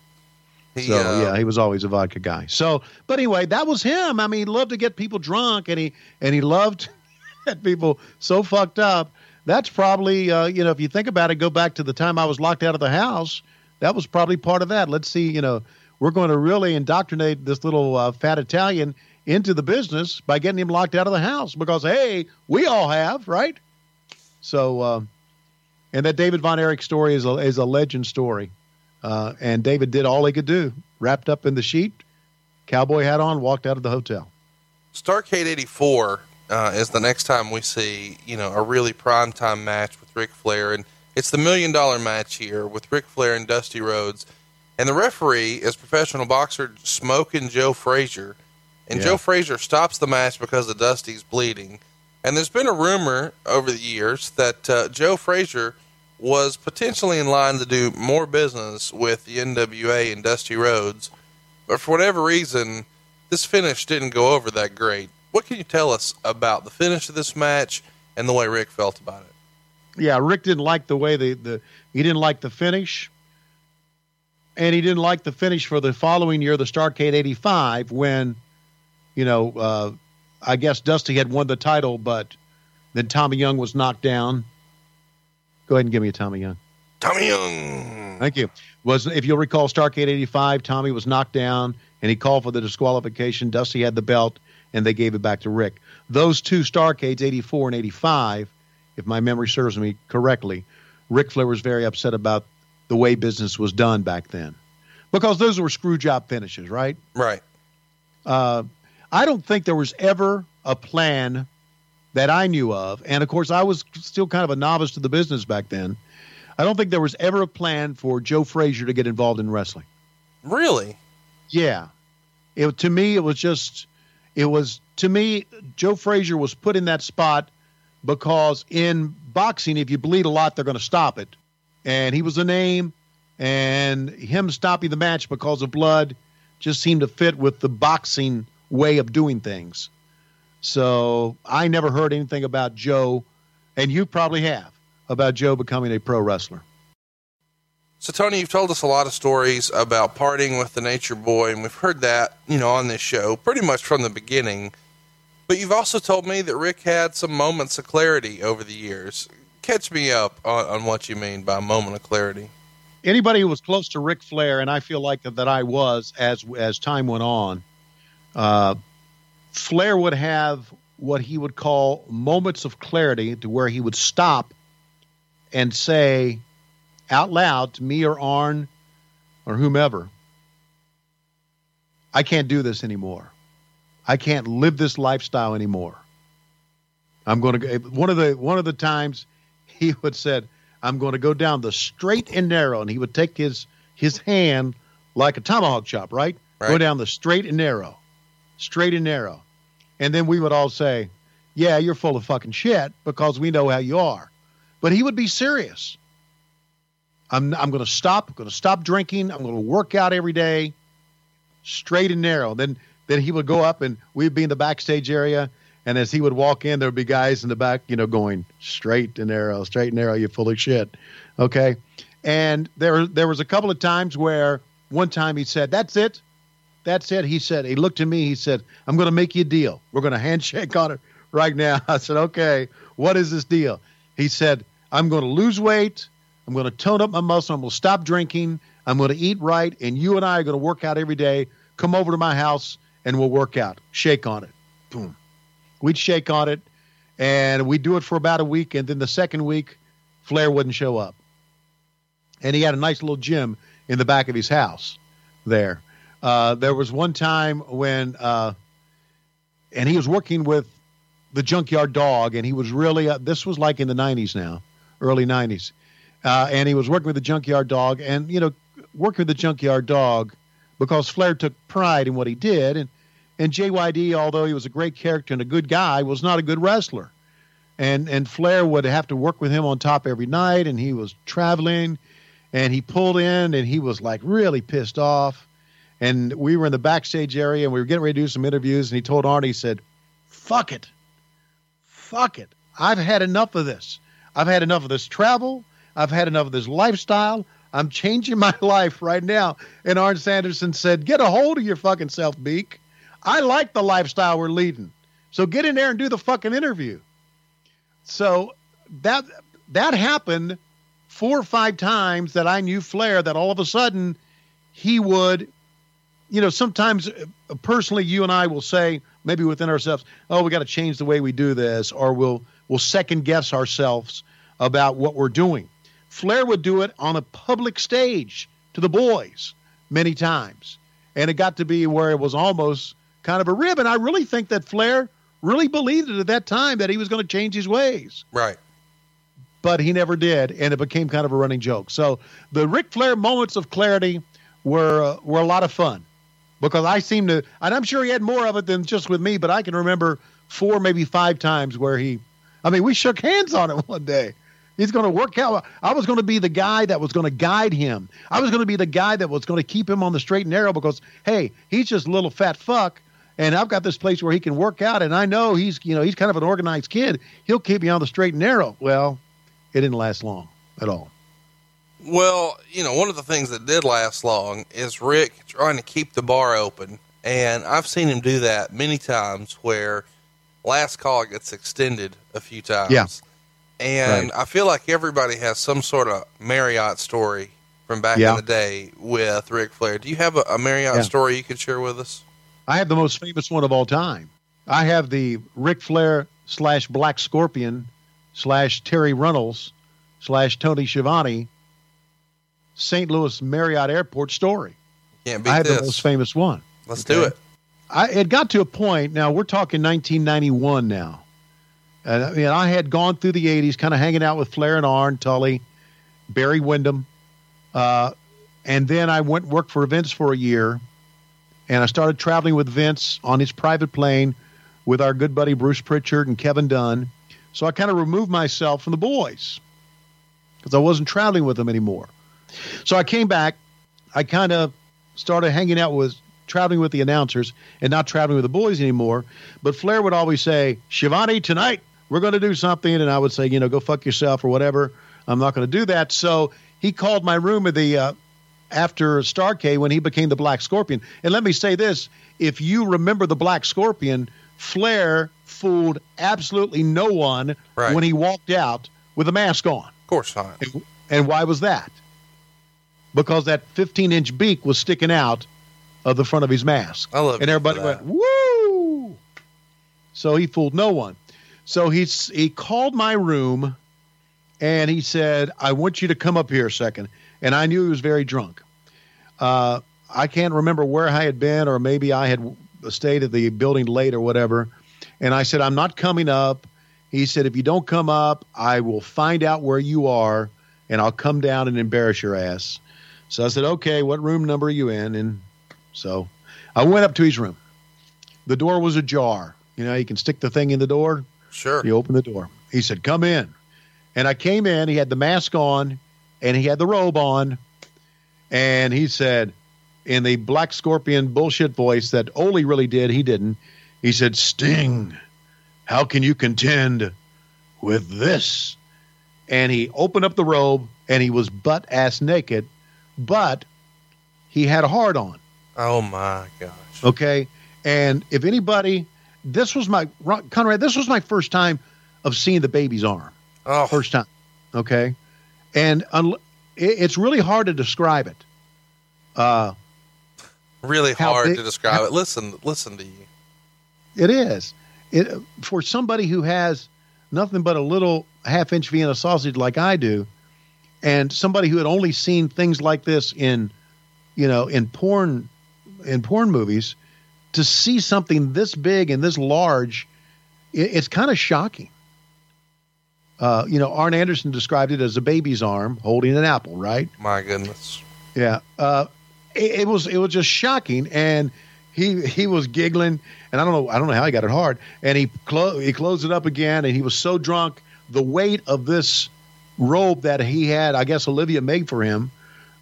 He, So uh, yeah, he was always a vodka guy. So, but anyway, that was him. I mean, he loved to get people drunk, and he and he loved get people so fucked up. That's probably uh, you know, if you think about it, go back to the time I was locked out of the house. That was probably part of that. Let's see, you know, we're going to really indoctrinate this little uh, fat Italian into the business by getting him locked out of the house because hey, we all have, right? So, uh, and that David Von Erich story is a, is a legend story. Uh, and David did all he could do, wrapped up in the sheet, cowboy hat on, walked out of the hotel. Starrcade 84 uh, is the next time we see, you know, a really prime time match with Ric Flair. And it's the million dollar match here with Ric Flair and Dusty Rhodes. And the referee is professional boxer Smoking Joe Frazier. And Yeah. Joe Frazier stops the match because of Dusty's bleeding. And there's been a rumor over the years that uh, Joe Frazier was potentially in line to do more business with the NWA and Dusty Rhodes. But for whatever reason, this finish didn't go over that great. What can you tell us about the finish of this match and the way Ric felt about it? Yeah, Ric didn't like the way the, the he didn't like the finish. And he didn't like the finish for the following year, the Starrcade 85, when, you know, uh, I guess Dusty had won the title, but then Tommy Young was knocked down. Go ahead and give me a Tommy Young. Tommy Young. Thank you. Was if you'll recall, Starrcade '85, Tommy was knocked down and he called for the disqualification. Dusty had the belt and they gave it back to Ric. Those two Starrcades, '84 and '85, if my memory serves me correctly, Ric Flair was very upset about the way business was done back then because those were screw job finishes, right? Right. Uh, I don't think there was ever a plan that I knew of, and of course, I was still kind of a novice to the business back then. I don't think there was ever a plan for Joe Frazier to get involved in wrestling. Really? Yeah. It to me it was just it was to me Joe Frazier was put in that spot because in boxing if you bleed a lot they're going to stop it. And he was a name and him stopping the match because of blood just seemed to fit with the boxing way of doing things. So I never heard anything about Joe and you probably have about Joe becoming a pro wrestler. So, Tony, you've told us a lot of stories about parting with the Nature Boy, and we've heard that, you know, on this show pretty much from the beginning. But you've also told me that Ric had some moments of clarity over the years. Catch me up on, on what you mean by moment of clarity. Anybody who was close to Ric Flair, and I feel like that I was as as time went on, uh, Flair would have what he would call moments of clarity to where he would stop and say out loud to me or Arn or whomever, I can't do this anymore. I can't live this lifestyle anymore. I'm going to one of the one of the times he would said, I'm going to go down the straight and narrow and he would take his his hand like a tomahawk chop, right? Right. Go down the straight and narrow. Straight and narrow. And then we would all say, Yeah, you're full of fucking shit because we know how you are. But he would be serious. I'm I'm going to stop. I'm going to stop drinking. I'm going to work out every day, straight and narrow. Then then he would go up and we'd be in the backstage area. And as he would walk in, there would be guys in the back, you know, going straight and narrow, straight and narrow. You full of shit. Okay. And there there was a couple of times where one time he said, "That's it, that's it." He said he looked at me. He said, "I'm going to make you a deal. We're going to handshake on it right now." I said, "Okay. What is this deal?" He said, "I'm going to lose weight." I'm going to tone up my muscle. I'm going to stop drinking. I'm going to eat right. And you and I are going to work out every day. Come over to my house and we'll work out. Shake on it. Boom. We'd shake on it and we'd do it for about a week. And then the second week, Flair wouldn't show up. And he had a nice little gym in the back of his house there. Uh, there was one time when, uh, and he was working with the Junkyard Dog, and he was really, uh, this was like in the 90s now, early 90s uh, and he was working with the junkyard dog, and you know, working with the junkyard dog because Flair took pride in what he did, and and JYD, although he was a great character and a good guy, was not a good wrestler, and and Flair would have to work with him on top every night, and he was traveling, and he pulled in, and he was like really pissed off, and we were in the backstage area, and we were getting ready to do some interviews, and he told Arnie, he said, "Fuck it, fuck it, I've had enough of this. I've had enough of this travel." I've had enough of this lifestyle. I'm changing my life right now. And Arn Sanderson said, Get a hold of your fucking self, Beak. I like the lifestyle we're leading. So get in there and do the fucking interview. So that that happened four or five times that I knew Flair that all of a sudden he would, you know, sometimes personally you and I will say, maybe within ourselves, oh, we got to change the way we do this, or we'll we'll second guess ourselves about what we're doing. Flair would do it on a public stage to the boys many times. And it got to be where it was almost kind of a rib. And I really think that Flair really believed it at that time that he was going to change his ways. Right. But he never did. And it became kind of a running joke. So the Ric Flair moments of clarity were, uh, were a lot of fun because I seem to, and I'm sure he had more of it than just with me, but I can remember four, maybe five times where he, I mean, we shook hands on it one day. He's going to work out. I was going to be the guy that was going to guide him. I was going to be the guy that was going to keep him on the straight and narrow because, hey, he's just a little fat fuck, and I've got this place where he can work out, and I know he's, you know, he's kind of an organized kid. He'll keep me on the straight and narrow. Well, it didn't last long at all. Well, you know, one of the things that did last long is Ric trying to keep the bar open, and I've seen him do that many times where last call gets extended a few times. Yeah. And Right. I feel like everybody has some sort of Marriott story from back Yeah. in the day with Ric Flair. Do you have a, a Marriott Yeah. story you could share with us? I have the most famous one of all time. I have the Ric Flair slash Black Scorpion slash Terri Runnels slash Tony Schiavone St. Louis Marriott Airport story. Can't beat I have this. the most famous one. Let's do it. I, it got to a point. Now we're talking 1991 now, and I mean I had gone through the 80s, kind of hanging out with Flair and Arn Tully, Barry Windham, uh, and then I went and worked for events for a year, and I started traveling with Vince on his private plane with our good buddy Bruce Pritchard and Kevin Dunn. So I kind of removed myself from the boys because I wasn't traveling with them anymore. So I came back. I kind of started hanging out with traveling with the announcers and not traveling with the boys anymore. But Flair would always say, Schiavone, tonight we're going to do something. And I would say, you know, go fuck yourself or whatever. I'm not going to do that. So he called my room at the uh, after Starrcade when he became the Black Scorpion. And let me say this if you remember the Black Scorpion, Flair fooled absolutely no one Right. when he walked out with a mask on. Of course not. And, and why was that? Because that 15 inch beak was sticking out of the front of his mask. I love And everybody went, woo! So he fooled no one. So he's, he called my room and he said, I want you to come up here a second. And I knew he was very drunk. Uh, I can't remember where I had been, or maybe I had stayed at the building late or whatever. And I said, I'm not coming up. He said, if you don't come up, I will find out where you are and I'll come down and embarrass your ass. So I said, okay, what room number are you in? And so I went up to his room. The door was ajar. You know, you can stick the thing in the door. Sure. He opened the door. He said, Come in. And I came in. He had the mask on and he had the robe on. And he said, in the Black Scorpion bullshit voice that Ole really did, he didn't. He said, Sting, how can you contend with this? And he opened up the robe and he was butt ass naked, but he had a hard on. Oh my gosh. Okay. And if anybody, this was my, Conrad, this was my first time of seeing the baby's arm. Oh, First time. Okay. And it, it's really hard to describe it. Uh, really hard big- to describe how- it. Listen, listen to you. it is. It, for somebody who has nothing but a little half inch Vienna sausage like I do, and somebody who had only seen things like this in, you know, in porn, in porn movies, to see something this big and this large, it, it's kind of shocking. Uh, you know, Arn Anderson described it as a baby's arm holding an apple, right? My goodness. Yeah. Uh, it, it was it was just shocking, and he he was giggling, and I don't know I don't know how he got it hard, and he clo- he closed it up again, and he was so drunk, the weight of this robe that he had, I guess Olivia made for him,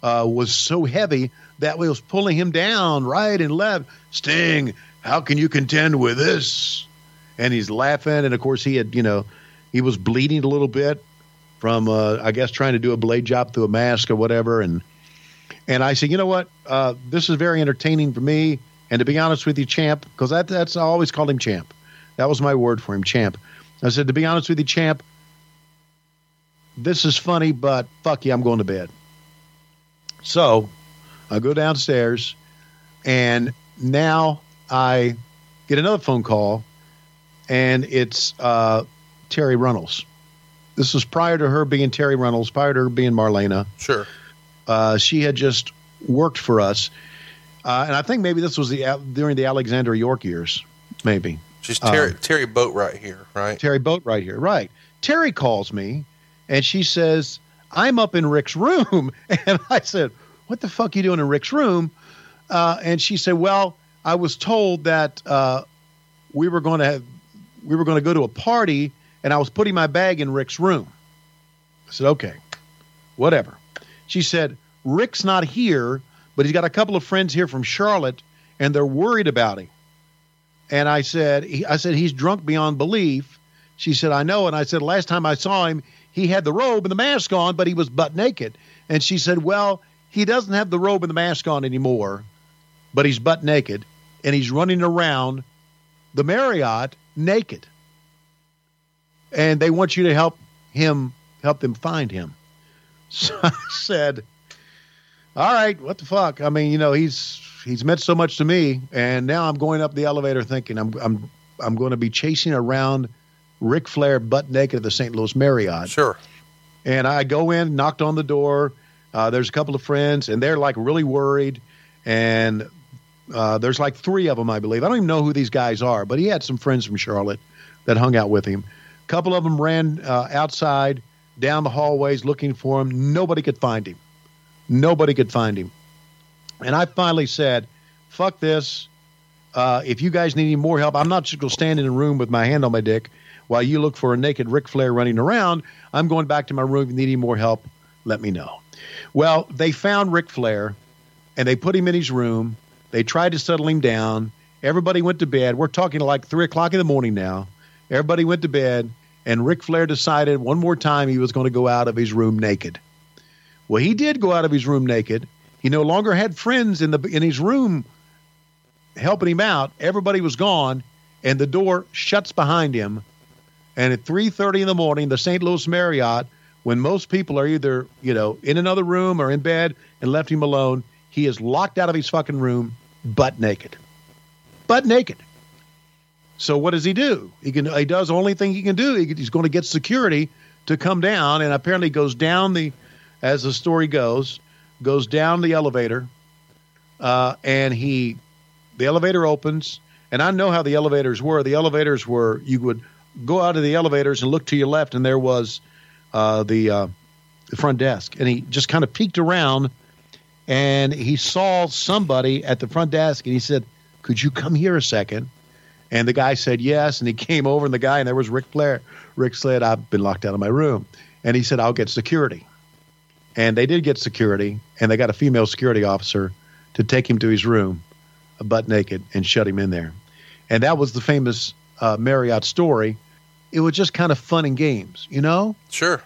uh, was so heavy that it was pulling him down right and left. Sting, how can you contend with this? And he's laughing, and of course he had you know he was bleeding a little bit from uh, I guess trying to do a blade job through a mask or whatever, and and I said, you know what? Uh, this is very entertaining for me. And to be honest with you, champ, because that, that's I always called him champ. That was my word for him, champ. I said, to be honest with you, champ, this is funny, but fuck you, I'm going to bed. So I go downstairs, and now I get another phone call, and it's uh, Terri Runnels. This was prior to her being Terri Runnels, prior to her being Marlena. Sure. Uh, she had just worked for us, uh, and I think maybe this was the during the Alexandra York years, maybe. She's Terri, Um, Terri Boatright here, right? Terri Boatright here, right? Terri calls me, and she says, "I'm up in Ric's room," and I said, "What the fuck you doing in Ric's room?" Uh, and she said, "Well, I was told that uh, we were going to have, we were going to go to a party, and I was putting my bag in Ric's room." I said, "Okay, whatever." She said, Ric's not here, but he's got a couple of friends here from Charlotte, and they're worried about him. And I said, I said, he's drunk beyond belief. She said, I know. And I said, last time I saw him, he had the robe and the mask on, but he was butt naked. And she said, well, he doesn't have the robe and the mask on anymore, but he's butt naked, and he's running around the Marriott naked. And they want you to help him, help them find him. So I said, "All right, what the fuck? I mean, you know, he's he's meant so much to me, and now I'm going up the elevator thinking I'm I'm I'm going to be chasing around Ric Flair butt naked at the St. Louis Marriott. Sure. And I go in, knocked on the door. Uh, there's a couple of friends, and they're like really worried. And uh, there's like three of them, I believe. I don't even know who these guys are, but he had some friends from Charlotte that hung out with him. A couple of them ran uh, outside down the hallways looking for him. Nobody could find him. Nobody could find him. And I finally said, fuck this. Uh, if you guys need any more help, I'm not just going to stand in a room with my hand on my dick while you look for a naked Ric Flair running around. I'm going back to my room. If you need any more help, let me know. Well, they found Ric Flair and they put him in his room. They tried to settle him down. Everybody went to bed. We're talking like three o'clock in the morning now. Everybody went to bed, and Ric Flair decided one more time he was going to go out of his room naked. Well, he did go out of his room naked. He no longer had friends in the in his room helping him out. Everybody was gone, and the door shuts behind him. And at 3:30 in the morning, the St. Louis Marriott, when most people are either you know in another room or in bed and left him alone, he is locked out of his fucking room, butt naked, butt naked. So what does he do? He can he does only thing he can do. He, he's going to get security to come down, and apparently goes down the, as the story goes, goes down the elevator, uh, and he, the elevator opens, and I know how the elevators were. The elevators were you would go out of the elevators and look to your left, and there was uh, the uh, the front desk, and he just kind of peeked around, and he saw somebody at the front desk, and he said, "Could you come here a second? And the guy said yes, and he came over, and the guy, and there was Ric Flair. Ric said, "I've been locked out of my room," and he said, "I'll get security." And they did get security, and they got a female security officer to take him to his room, butt naked, and shut him in there. And that was the famous uh, Marriott story. It was just kind of fun and games, you know. Sure.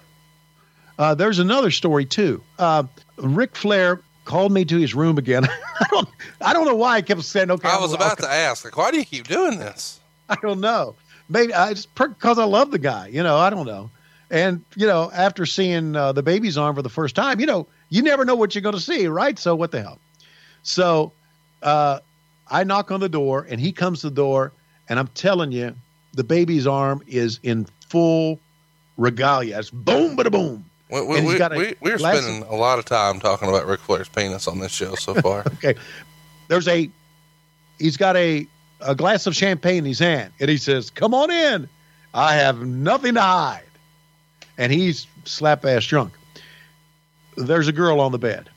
Uh, there's another story too. Uh, Ric Flair called me to his room again. I don't, I don't know why I kept saying, "Okay." I I'll- was I'll about to ask, like, why do you keep doing this? I don't know. Maybe I just because I love the guy. You know, I don't know. And you know, after seeing uh, the baby's arm for the first time, you know, you never know what you're going to see, right? So what the hell? So uh, I knock on the door, and he comes to the door, and I'm telling you, the baby's arm is in full regalia. It's boom, bada boom. We, we, we, a we, we're glass spending a lot of time talking about Ric Flair's penis on this show so far. Okay. There's a he's got a a glass of champagne in his hand and he says, Come on in. I have nothing to hide. And he's slap ass drunk. There's a girl on the bed.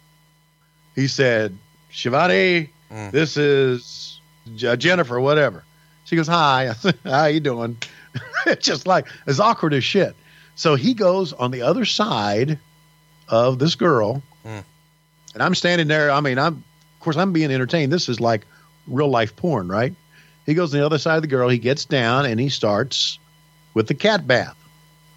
He said, Schiavone, Mm. this is J- Jennifer, whatever. She goes, Hi. Said, How you doing? it's just like it's awkward as shit. So he goes on the other side of this girl, Mm. and I'm standing there. I mean, I'm of course I'm being entertained. This is like real life porn, right? He goes on the other side of the girl. He gets down and he starts with the cat bath.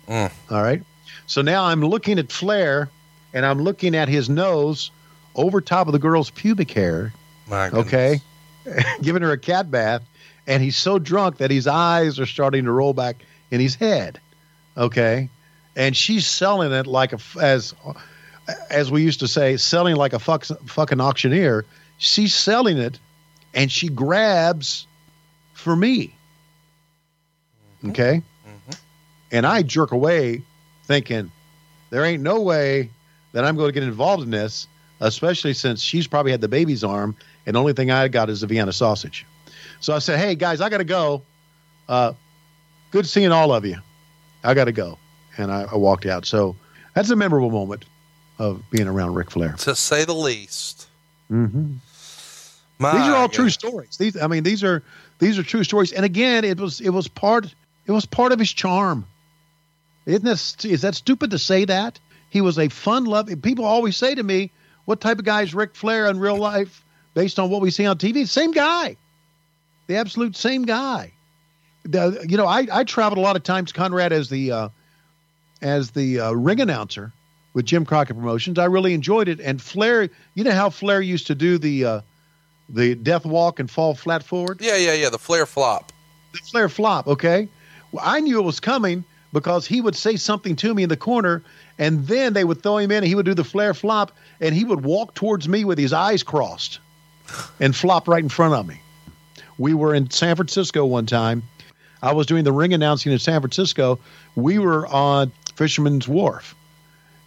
Mm. All right. So now I'm looking at Flair, and I'm looking at his nose over top of the girl's pubic hair. Okay. giving her a cat bath, and he's so drunk that his eyes are starting to roll back in his head. Okay, and she's selling it like a as as we used to say, selling like a fuck, fucking auctioneer. She's selling it, and she grabs for me. Okay, and I jerk away, thinking there ain't no way that I'm going to get involved in this, especially since she's probably had the baby's arm, and the only thing I got is a Vienna sausage. So I said, "Hey guys, I got to go. Uh, good seeing all of you. I got to go." And I, I walked out. So that's a memorable moment of being around Ric Flair. To say the least. hmm These are all true stories. These, I mean, these are these are true stories. And again, it was it was part it was part of his charm. Isn't that is that stupid to say that? He was a fun loving. People always say to me, "What type of guy is Ric Flair in real life?" Based on what we see on TV, same guy, the absolute same guy. The, you know, I I traveled a lot of times, Conrad, as the uh, as the uh, ring announcer with Jim Crockett Promotions. I really enjoyed it. And Flair, you know how Flair used to do the uh, the death walk and fall flat forward? Yeah, yeah, yeah. The Flair flop. The Flair flop, okay? Well, I knew it was coming because he would say something to me in the corner, and then they would throw him in, and he would do the Flair flop, and he would walk towards me with his eyes crossed and flop right in front of me. We were in San Francisco one time. I was doing the ring announcing in San Francisco. We were on Fisherman's Wharf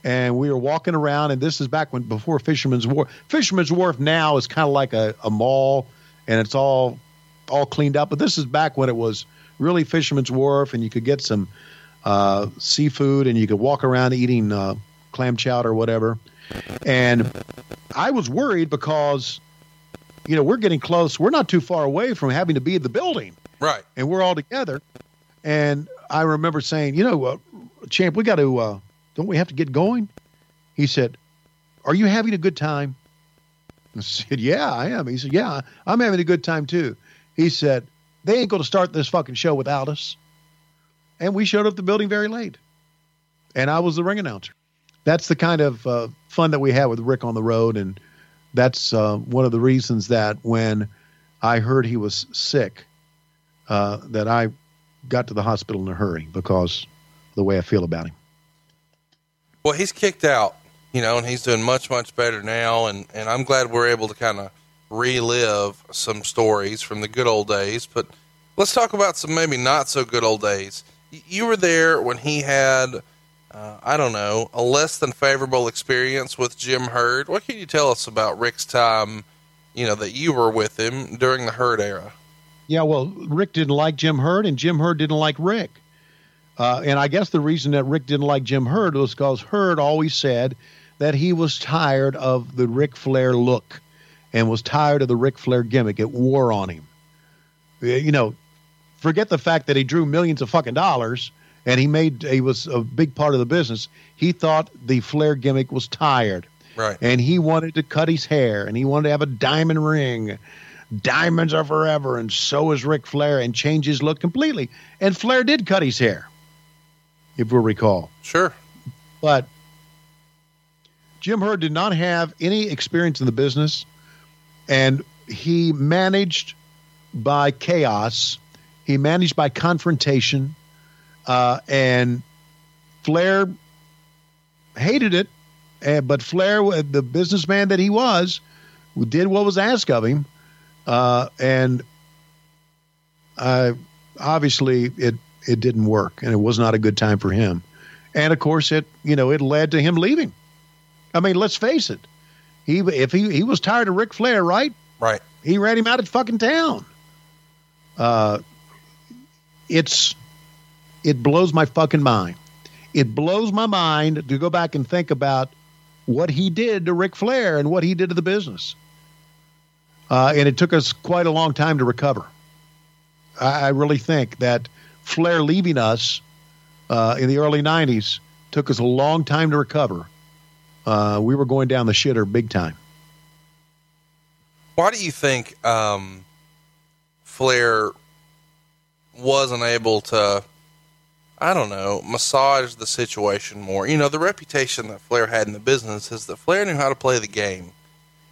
and we were walking around and this is back when before fisherman's wharf fisherman's wharf now is kind of like a, a mall and it's all all cleaned up but this is back when it was really fisherman's wharf and you could get some uh, seafood, and you could walk around eating uh, clam chowder or whatever. And I was worried because, you know, we're getting close. We're not too far away from having to be in the building, Right. and we're all together. And I remember saying, you know, uh, champ, we got to. Uh, don't we have to get going? He said, "Are you having a good time?" I said, "Yeah, I am." He said, "Yeah, I'm having a good time too." He said, "They ain't going to start this fucking show without us." And we showed up the building very late, and I was the ring announcer. That's the kind of uh, fun that we had with Ric on the road, and that's uh, one of the reasons that when I heard he was sick, uh, that I got to the hospital in a hurry because the way I feel about him. Well, he's kicked out, you know, and he's doing much, much better now. And, and I'm glad we're able to kind of relive some stories from the good old days. But let's talk about some maybe not so good old days. You were there when he had, uh, I don't know, a less than favorable experience with Jim Herd. What can you tell us about Ric's time, you know, that you were with him during the Herd era? Yeah, well, Ric didn't like Jim Herd, and Jim Herd didn't like Ric. Uh, and I guess the reason that Ric didn't like Jim Herd was because Herd always said that he was tired of the Ric Flair look and was tired of the Ric Flair gimmick. It wore on him. You know, forget the fact that he drew millions of fucking dollars and he made he was a big part of the business. He thought the Flair gimmick was tired Right. and he wanted to cut his hair and he wanted to have a diamond ring. Diamonds are forever, and so is Ric Flair, and change his look completely. And Flair did cut his hair, if you'll recall. Sure. But Jim Herd did not have any experience in the business, and he managed by chaos. He managed by confrontation, uh, and Flair hated it. Uh, but Flair, uh, the businessman that he was, did what was asked of him, uh, and uh, obviously it it didn't work, and it was not a good time for him. And of course, it you know it led to him leaving. I mean, let's face it. He if he he was tired of Ric Flair, right? Right. He ran him out of fucking town. Uh, it's it blows my fucking mind. It blows my mind to go back and think about what he did to Ric Flair and what he did to the business. Uh, and it took us quite a long time to recover. I, I really think that Flair leaving us uh, in the early '90s took us a long time to recover. Uh, we were going down the shitter big time. Why do you think um, Flair wasn't able to, I don't know, massage the situation more? You know, the reputation that Flair had in the business is that Flair knew how to play the game.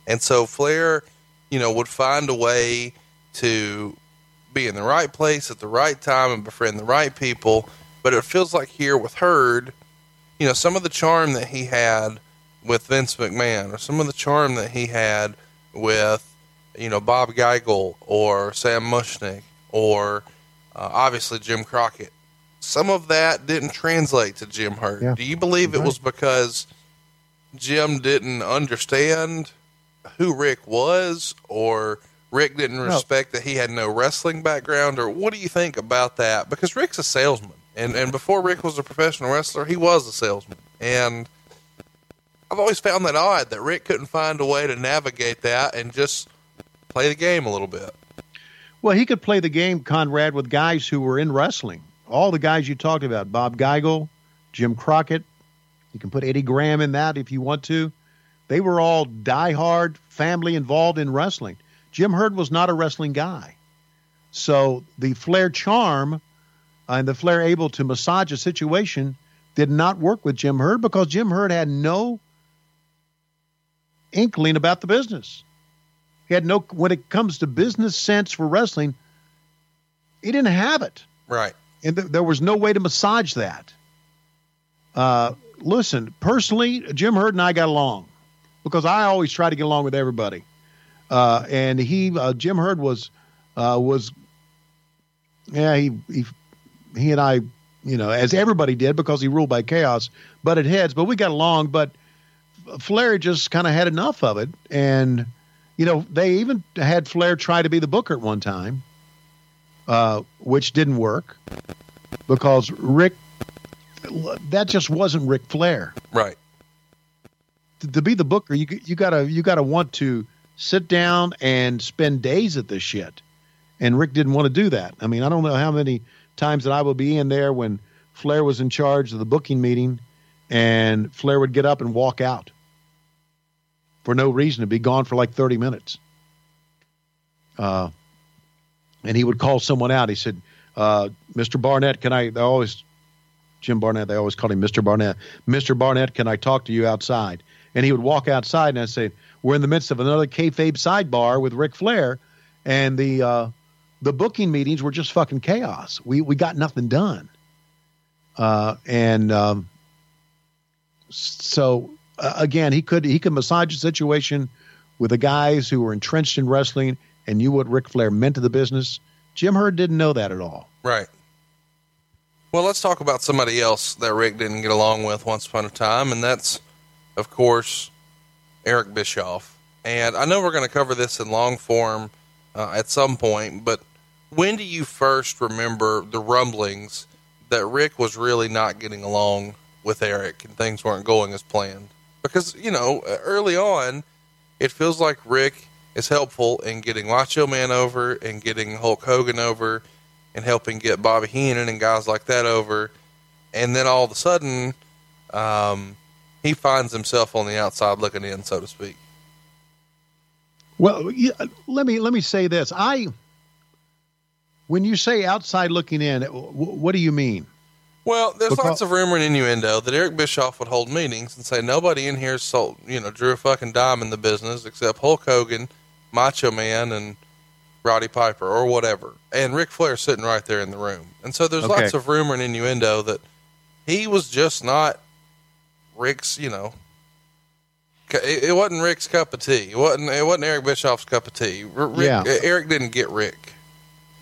And so Flair, you know, would find a way to be in the right place at the right time and befriend the right people. But it feels like here with Herd, you know, some of the charm that he had with Vince McMahon or some of the charm that he had with, you know, Bob Geigel or Sam Muchnick or uh, obviously Jim Crockett. Some of that didn't translate to Jim Herd. Yeah. Do you believe it was because Jim didn't understand who Ric was or Ric didn't respect that he had no wrestling background or what do you think about that? Because Ric's a salesman and, and before Ric was a professional wrestler, he was a salesman. And I've always found that odd that Ric couldn't find a way to navigate that and just play the game a little bit. Well, he could play the game, Conrad, with guys who were in wrestling. All the guys you talked about, Bob Geigel, Jim Crockett. You can put Eddie Graham in that if you want to. They were all diehard family involved in wrestling. Jim Herd was not a wrestling guy. So the Flair charm and the Flair able to massage a situation did not work with Jim Herd because Jim Herd had no inkling about the business. He had no, when it comes to business sense for wrestling, he didn't have it. Right. And th- there was no way to massage that. Uh, listen, personally, Jim Herd and I got along because I always try to get along with everybody. Uh, and he, uh, Jim Herd was, uh, was, yeah, he, he, he and I, you know, as everybody did because he ruled by chaos, butted heads, but we got along. But Flair just kind of had enough of it. And, you know, they even had Flair try to be the booker at one time, uh, which didn't work because Ric that just wasn't Ric Flair. Right. To, to be the booker, you you gotta you gotta want to sit down and spend days at this shit. And Ric didn't want to do that. I mean, I don't know how many times that I would be in there when Flair was in charge of the booking meeting, and Flair would get up and walk out for no reason to be gone for like thirty minutes. Uh, and he would call someone out. He said, uh, "Mr. Barnett, can I?" They always Jim Barnett. They always called him Mr. Barnett. Mr. Barnett, can I talk to you outside? And he would walk outside, and I'd say, "We're in the midst of another kayfabe sidebar with Ric Flair, and the uh, the booking meetings were just fucking chaos. We we got nothing done." Uh, and um, so uh, again, he could he could massage a situation with the guys who were entrenched in wrestling and knew what Ric Flair meant to the business. Jim Herd didn't know that at all. Right. Well, let's talk about somebody else that Ric didn't get along with once upon a time, and that's, of course, Eric Bischoff. And I know we're going to cover this in long form uh, at some point, but when do you first remember the rumblings that Ric was really not getting along with Eric and things weren't going as planned? Because, you know, early on, it feels like Ric is helpful in getting Macho Man over and getting Hulk Hogan over and helping get Bobby Heenan and guys like that over. And then all of a sudden, um, he finds himself on the outside looking in, so to speak. Well, yeah, let me let me say this. I when you say outside looking in, wh- what do you mean? Well, there's Because- lots of rumor and innuendo that Eric Bischoff would hold meetings and say nobody in here sold, you know, drew a fucking dime in the business except Hulk Hogan, Macho Man, and Roddy Piper or whatever, and Ric Flair sitting right there in the room. And so there's Okay. lots of rumor and innuendo that he was just not Ric's, you know. It it wasn't Ric's cup of tea. It wasn't. It wasn't Eric Bischoff's cup of tea. Ric, Yeah. Eric didn't get Ric.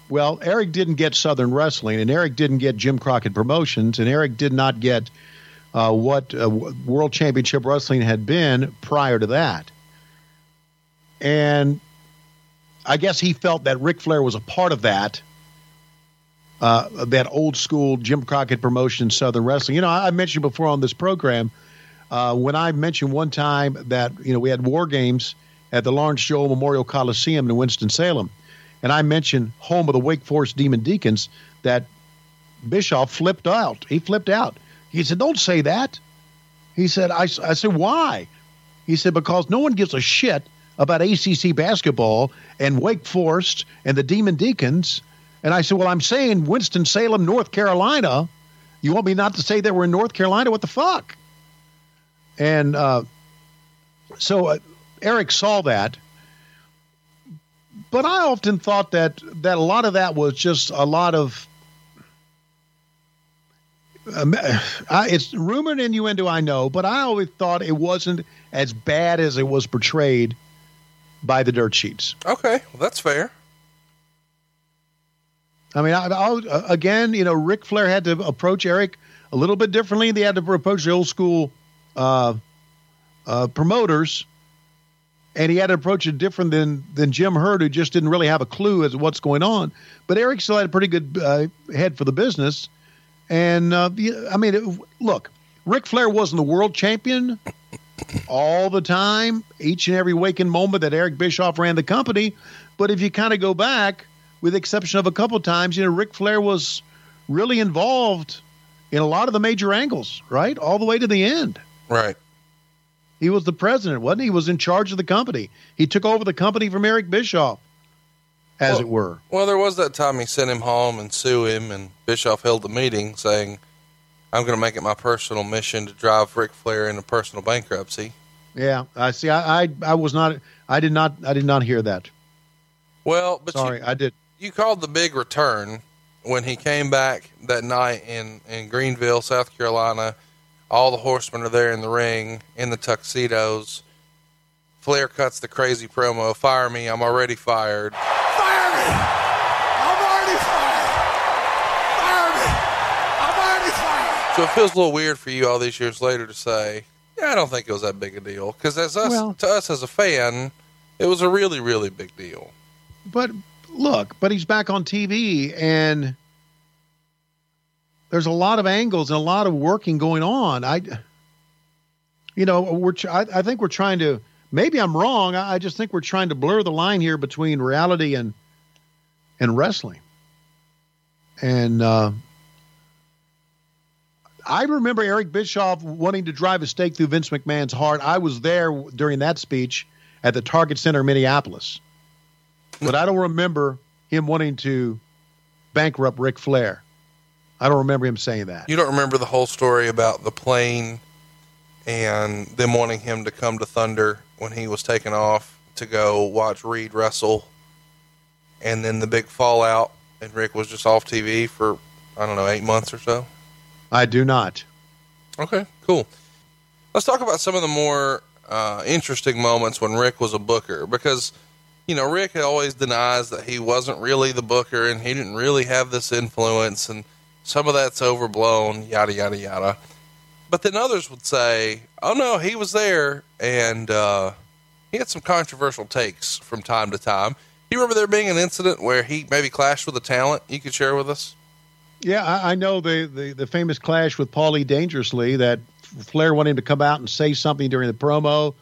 Well, Eric didn't get Southern Wrestling, and Eric didn't get Jim Crockett Promotions, and Eric did not get uh, what uh, World Championship Wrestling had been prior to that. And I guess he felt that Ric Flair was a part of that, uh, that old school Jim Crockett Promotions Southern Wrestling. You know, I I mentioned before on this program uh, when I mentioned one time that you know we had war games at the Lawrence Joel Memorial Coliseum in Winston Salem and I mentioned home of the Wake Forest Demon Deacons, that Bischoff flipped out. He flipped out. He said, "Don't say that." He said, "I, I said why?" He said, "Because no one gives a shit about ACC basketball and Wake Forest and the Demon Deacons." And I said, "Well, I'm saying Winston Salem, North Carolina. You want me not to say that we're in North Carolina? What the fuck?" And uh, so uh, Eric saw that but I often thought that that a lot of that was just a lot of. Um, I, it's rumor and innuendo, I know, but I always thought it wasn't as bad as it was portrayed by the dirt sheets. Okay, well, that's fair. I mean, I, I, again, you know, Ric Flair had to approach Eric a little bit differently. They had to approach the old school uh, uh, promoters, and he had to approach it different than than Jim Herd, who just didn't really have a clue as to what's going on. But Eric still had a pretty good uh, head for the business. And uh, I mean, it, look, Ric Flair wasn't the world champion all the time, each and every waking moment that Eric Bischoff ran the company. But if you kind of go back, with the exception of a couple times, you know, Ric Flair was really involved in a lot of the major angles, right? All the way to the end. Right. He was the president, wasn't he? He was in charge of the company. He took over the company from Eric Bischoff, as Well- it were. Well, there was that time he sent him home and sue him, and Bischoff held the meeting saying, "I'm going to make it my personal mission to drive Ric Flair into personal bankruptcy." Yeah, I see. I, I, I was not. I did not. I did not hear that. Well, but Sorry, you, I did. you called the big return when he came back that night in in Greenville, South Carolina. All the horsemen are there in the ring in the tuxedos. Flair cuts the crazy promo, "Fire me! I'm already fired." Fire me! I'm already fired! Fire me! I'm already fired! So it feels a little weird for you all these years later to say, "Yeah, I don't think it was that big a deal." Because as us Well- to us as a fan, it was a really, really big deal. But look, but he's back on TV, and there's a lot of angles and a lot of working going on. I, you know, we're I, I think we're trying to. Maybe I'm wrong. I, I just think we're trying to blur the line here between reality and and wrestling. And uh, I remember Eric Bischoff wanting to drive a stake through Vince McMahon's heart. I was there during that speech at the Target Center in Minneapolis, but I don't remember him wanting to bankrupt Ric Flair. I don't remember him saying that. You don't remember the whole story about the plane and them wanting him to come to Thunder when he was taken off to go watch Reid wrestle, and then the big fallout, and Ric was just off TV for I don't know eight months or so. I do not. Okay, cool. Let's talk about some of the more uh, interesting moments when Ric was a booker because, you know, Ric always denies that he wasn't really the booker and he didn't really have this influence and some of that's overblown, yada, yada, yada. But then others would say, oh no, he was there and uh, he had some controversial takes from time to time. Do you remember there being an incident where he maybe clashed with a talent you could share with us? Yeah, I, I know the, the, the famous clash with Paulie Dangerously that Flair wanted him to come out and say something during the promo.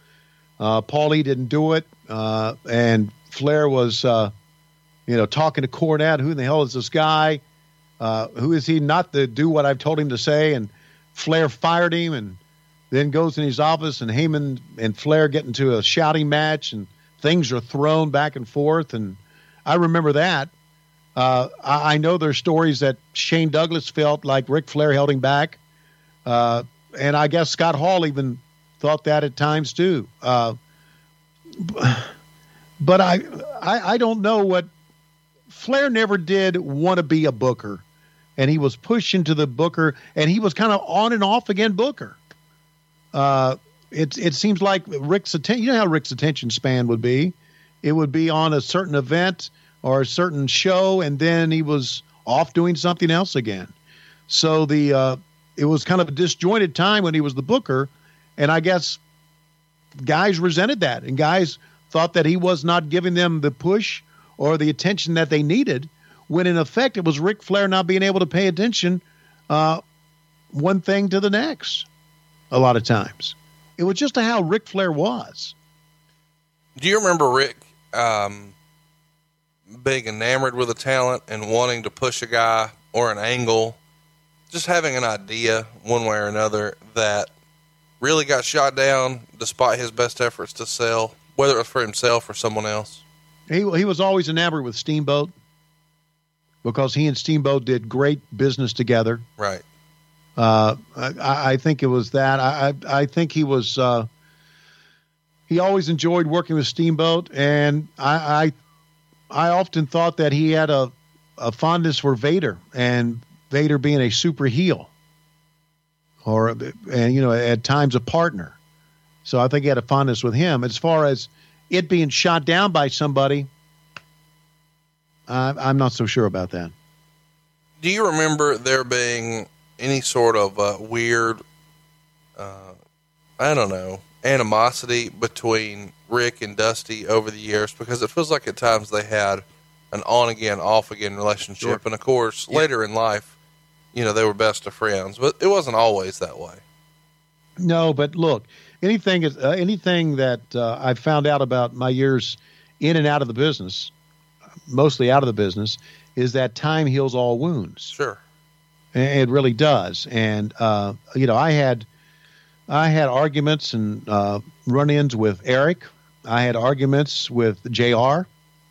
Uh, Paulie didn't do it, uh, and Flair was, uh, you know, talking to Cornette. Who in the hell is this guy? Uh, who is he not to do what I've told him to say? And Flair fired him, and then goes in his office, and Heyman and Flair get into a shouting match, and things are thrown back and forth. And I remember that. Uh, I, I know there's stories that Shane Douglas felt like Ric Flair held him back, uh, and I guess Scott Hall even thought that at times too. Uh, but I, I, I don't know what Flair never did want to be a booker, and he was pushed into the booker, and he was kind of on and off again booker. Uh, it it seems like Ric's attention. You know how Ric's attention span would be. It would be on a certain event or a certain show, and then he was off doing something else again. So the uh, it was kind of a disjointed time when he was the booker, and I guess guys resented that, and guys thought that he was not giving them the push or the attention that they needed. When in effect, it was Ric Flair not being able to pay attention, uh, one thing to the next. A lot of times, it was just how Ric Flair was. Do you remember Ric um, being enamored with a talent and wanting to push a guy or an angle, just having an idea one way or another that really got shot down despite his best efforts to sell, whether it was for himself or someone else? He he was always enamored with Steamboat because he and Steamboat did great business together. Right. Uh, I, I think it was that. I I, I think he was. Uh, he always enjoyed working with Steamboat, and I, I I often thought that he had a a fondness for Vader, and Vader being a super heel, or and you know at times a partner. So I think he had a fondness with him. As far as it being shot down by somebody, I, I'm not so sure about that. Do you remember there being any sort of uh, weird, uh, I don't know, animosity between Ric and Dusty over the years? Because it feels like at times they had an on again, off again relationship. Sure. And of course, later in life, you know, they were best of friends, but it wasn't always that way. No, but look, anything is uh, anything that uh, I found out about my years in and out of the business, mostly out of the business, is that time heals all wounds. Sure. And It really does. And uh, you know, I had I had arguments and uh, run-ins with Eric. I had arguments with Jr.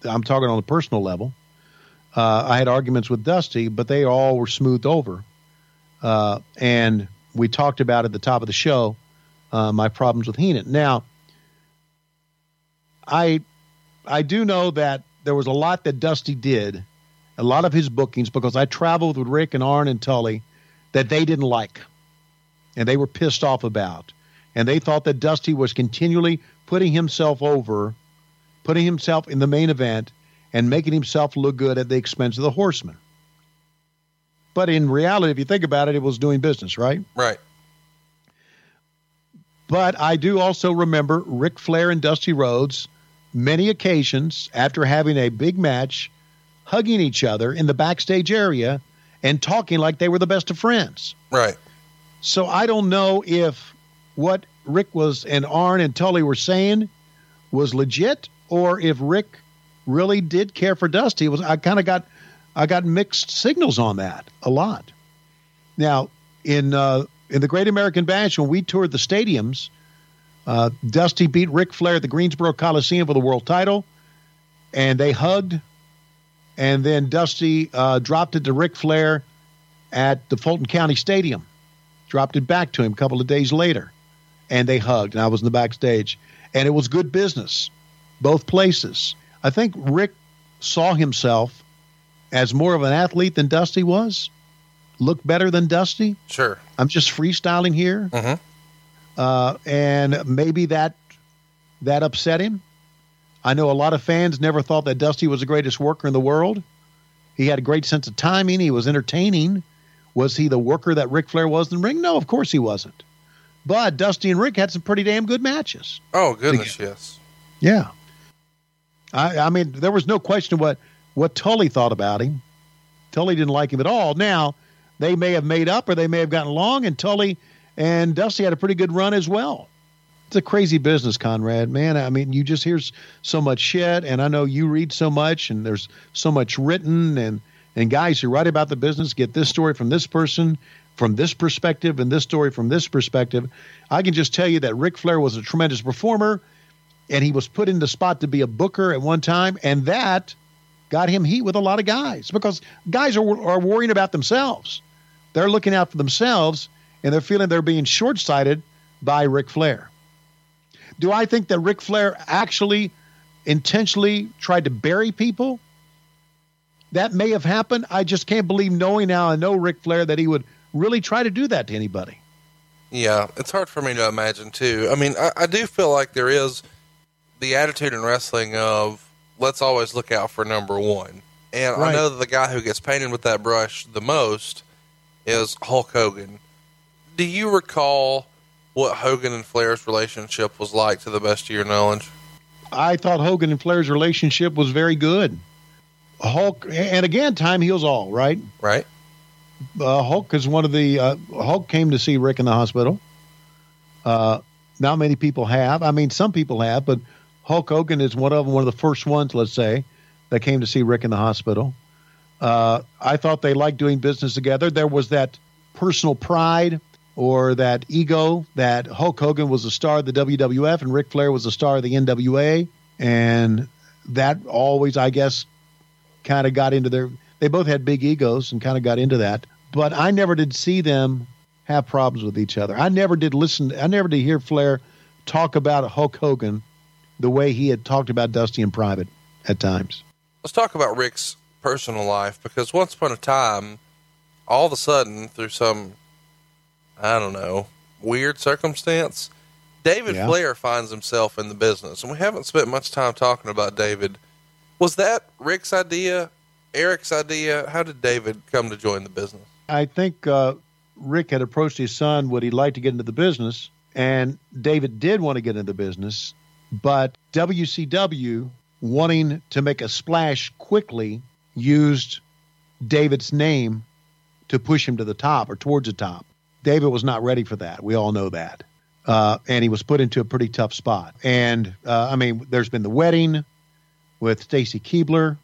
I'm talking on a personal level. Uh, I had arguments with Dusty, but they all were smoothed over. Uh, and we talked about at the top of the show uh, my problems with Heenan. Now, I I do know that there was a lot that Dusty did, a lot of his bookings, because I traveled with Ric and Arn and Tully that they didn't like, and they were pissed off about, and they thought that Dusty was continually putting himself over, putting himself in the main event, and making himself look good at the expense of the Horsemen. But in reality, if you think about it, it was doing business, right? Right. But I do also remember Ric Flair and Dusty Rhodes, many occasions after having a big match, hugging each other in the backstage area and talking like they were the best of friends. Right. So I don't know if what Ric was and Arn and Tully were saying was legit or if Ric really did care for Dusty. It was I kind of got I got mixed signals on that a lot. Now in uh, in the Great American Bash when we toured the stadiums, uh, Dusty beat Ric Flair at the Greensboro Coliseum for the world title, and they hugged. And then Dusty uh, dropped it to Ric Flair at the Fulton County Stadium, dropped it back to him a couple of days later, and they hugged. And I was in the backstage, and it was good business, both places. I think Ric saw himself as more of an athlete than Dusty was, looked better than Dusty. Sure. I'm just freestyling here, Mhm. Uh, and maybe that that upset him. I know a lot of fans never thought that Dusty was the greatest worker in the world. He had a great sense of timing. He was entertaining. Was he the worker that Ric Flair was in the ring? No, of course he wasn't. But Dusty and Ric had some pretty damn good matches. Oh goodness, yes. Yeah. I, I mean, there was no question what what Tully thought about him. Tully didn't like him at all. Now, they may have made up or they may have gotten along, and Tully and Dusty had a pretty good run as well. It's a crazy business, Conrad. Man, I mean, you just hear so much shit, and I know you read so much, and there's so much written, and and guys who write about the business get this story from this person, from this perspective, and this story from this perspective. I can just tell you that Ric Flair was a tremendous performer and he was put in the spot to be a booker at one time, and that got him heat with a lot of guys because guys are, are worrying about themselves. They're looking out for themselves, and they're feeling they're being short sighted by Ric Flair. Do I think that Ric Flair actually intentionally tried to bury people? That may have happened. I just can't believe, knowing now I know Ric Flair, that he would really try to do that to anybody. Yeah, it's hard for me to imagine too. I mean, I, I do feel like there is the attitude in wrestling of let's always look out for number one. And I know that the guy who gets painted with that brush the most is Hulk Hogan. Do you recall what Hogan and Flair's relationship was like to the best of your knowledge? I thought Hogan and Flair's relationship was very good. Hulk, and again, time heals all, right? Right? Uh, Hulk is one of the uh, Hulk came to see Ric in the hospital. Uh, not many people have. I mean, some people have, but Hulk Hogan is one of them. One of the first ones, let's say, that came to see Ric in the hospital. Uh, I thought they liked doing business together. There was that personal pride or that ego that Hulk Hogan was a star of the WWF and Ric Flair was a star of the NWA, and that always, I guess, kind of got into their. They both had big egos and kind of got into that. But I never did see them have problems with each other. I never did listen. I never did hear Flair talk about Hulk Hogan the way he had talked about Dusty in private at times. Let's talk about Ric's personal life because once upon a time, all of a sudden, through some, I don't know, weird circumstance, David Yeah. Flair finds himself in the business. And we haven't spent much time talking about David. Was that Ric's idea? Eric's idea? How did David come to join the business? I think uh, Ric had approached his son, would he like to get into the business? And David did want to get into the business, but WCW, wanting to make a splash quickly, used David's name to push him to the top or towards the top. David was not ready for that. We all know that. Uh, and he was put into a pretty tough spot. And uh, I mean, there's been the wedding with Stacy Keibler.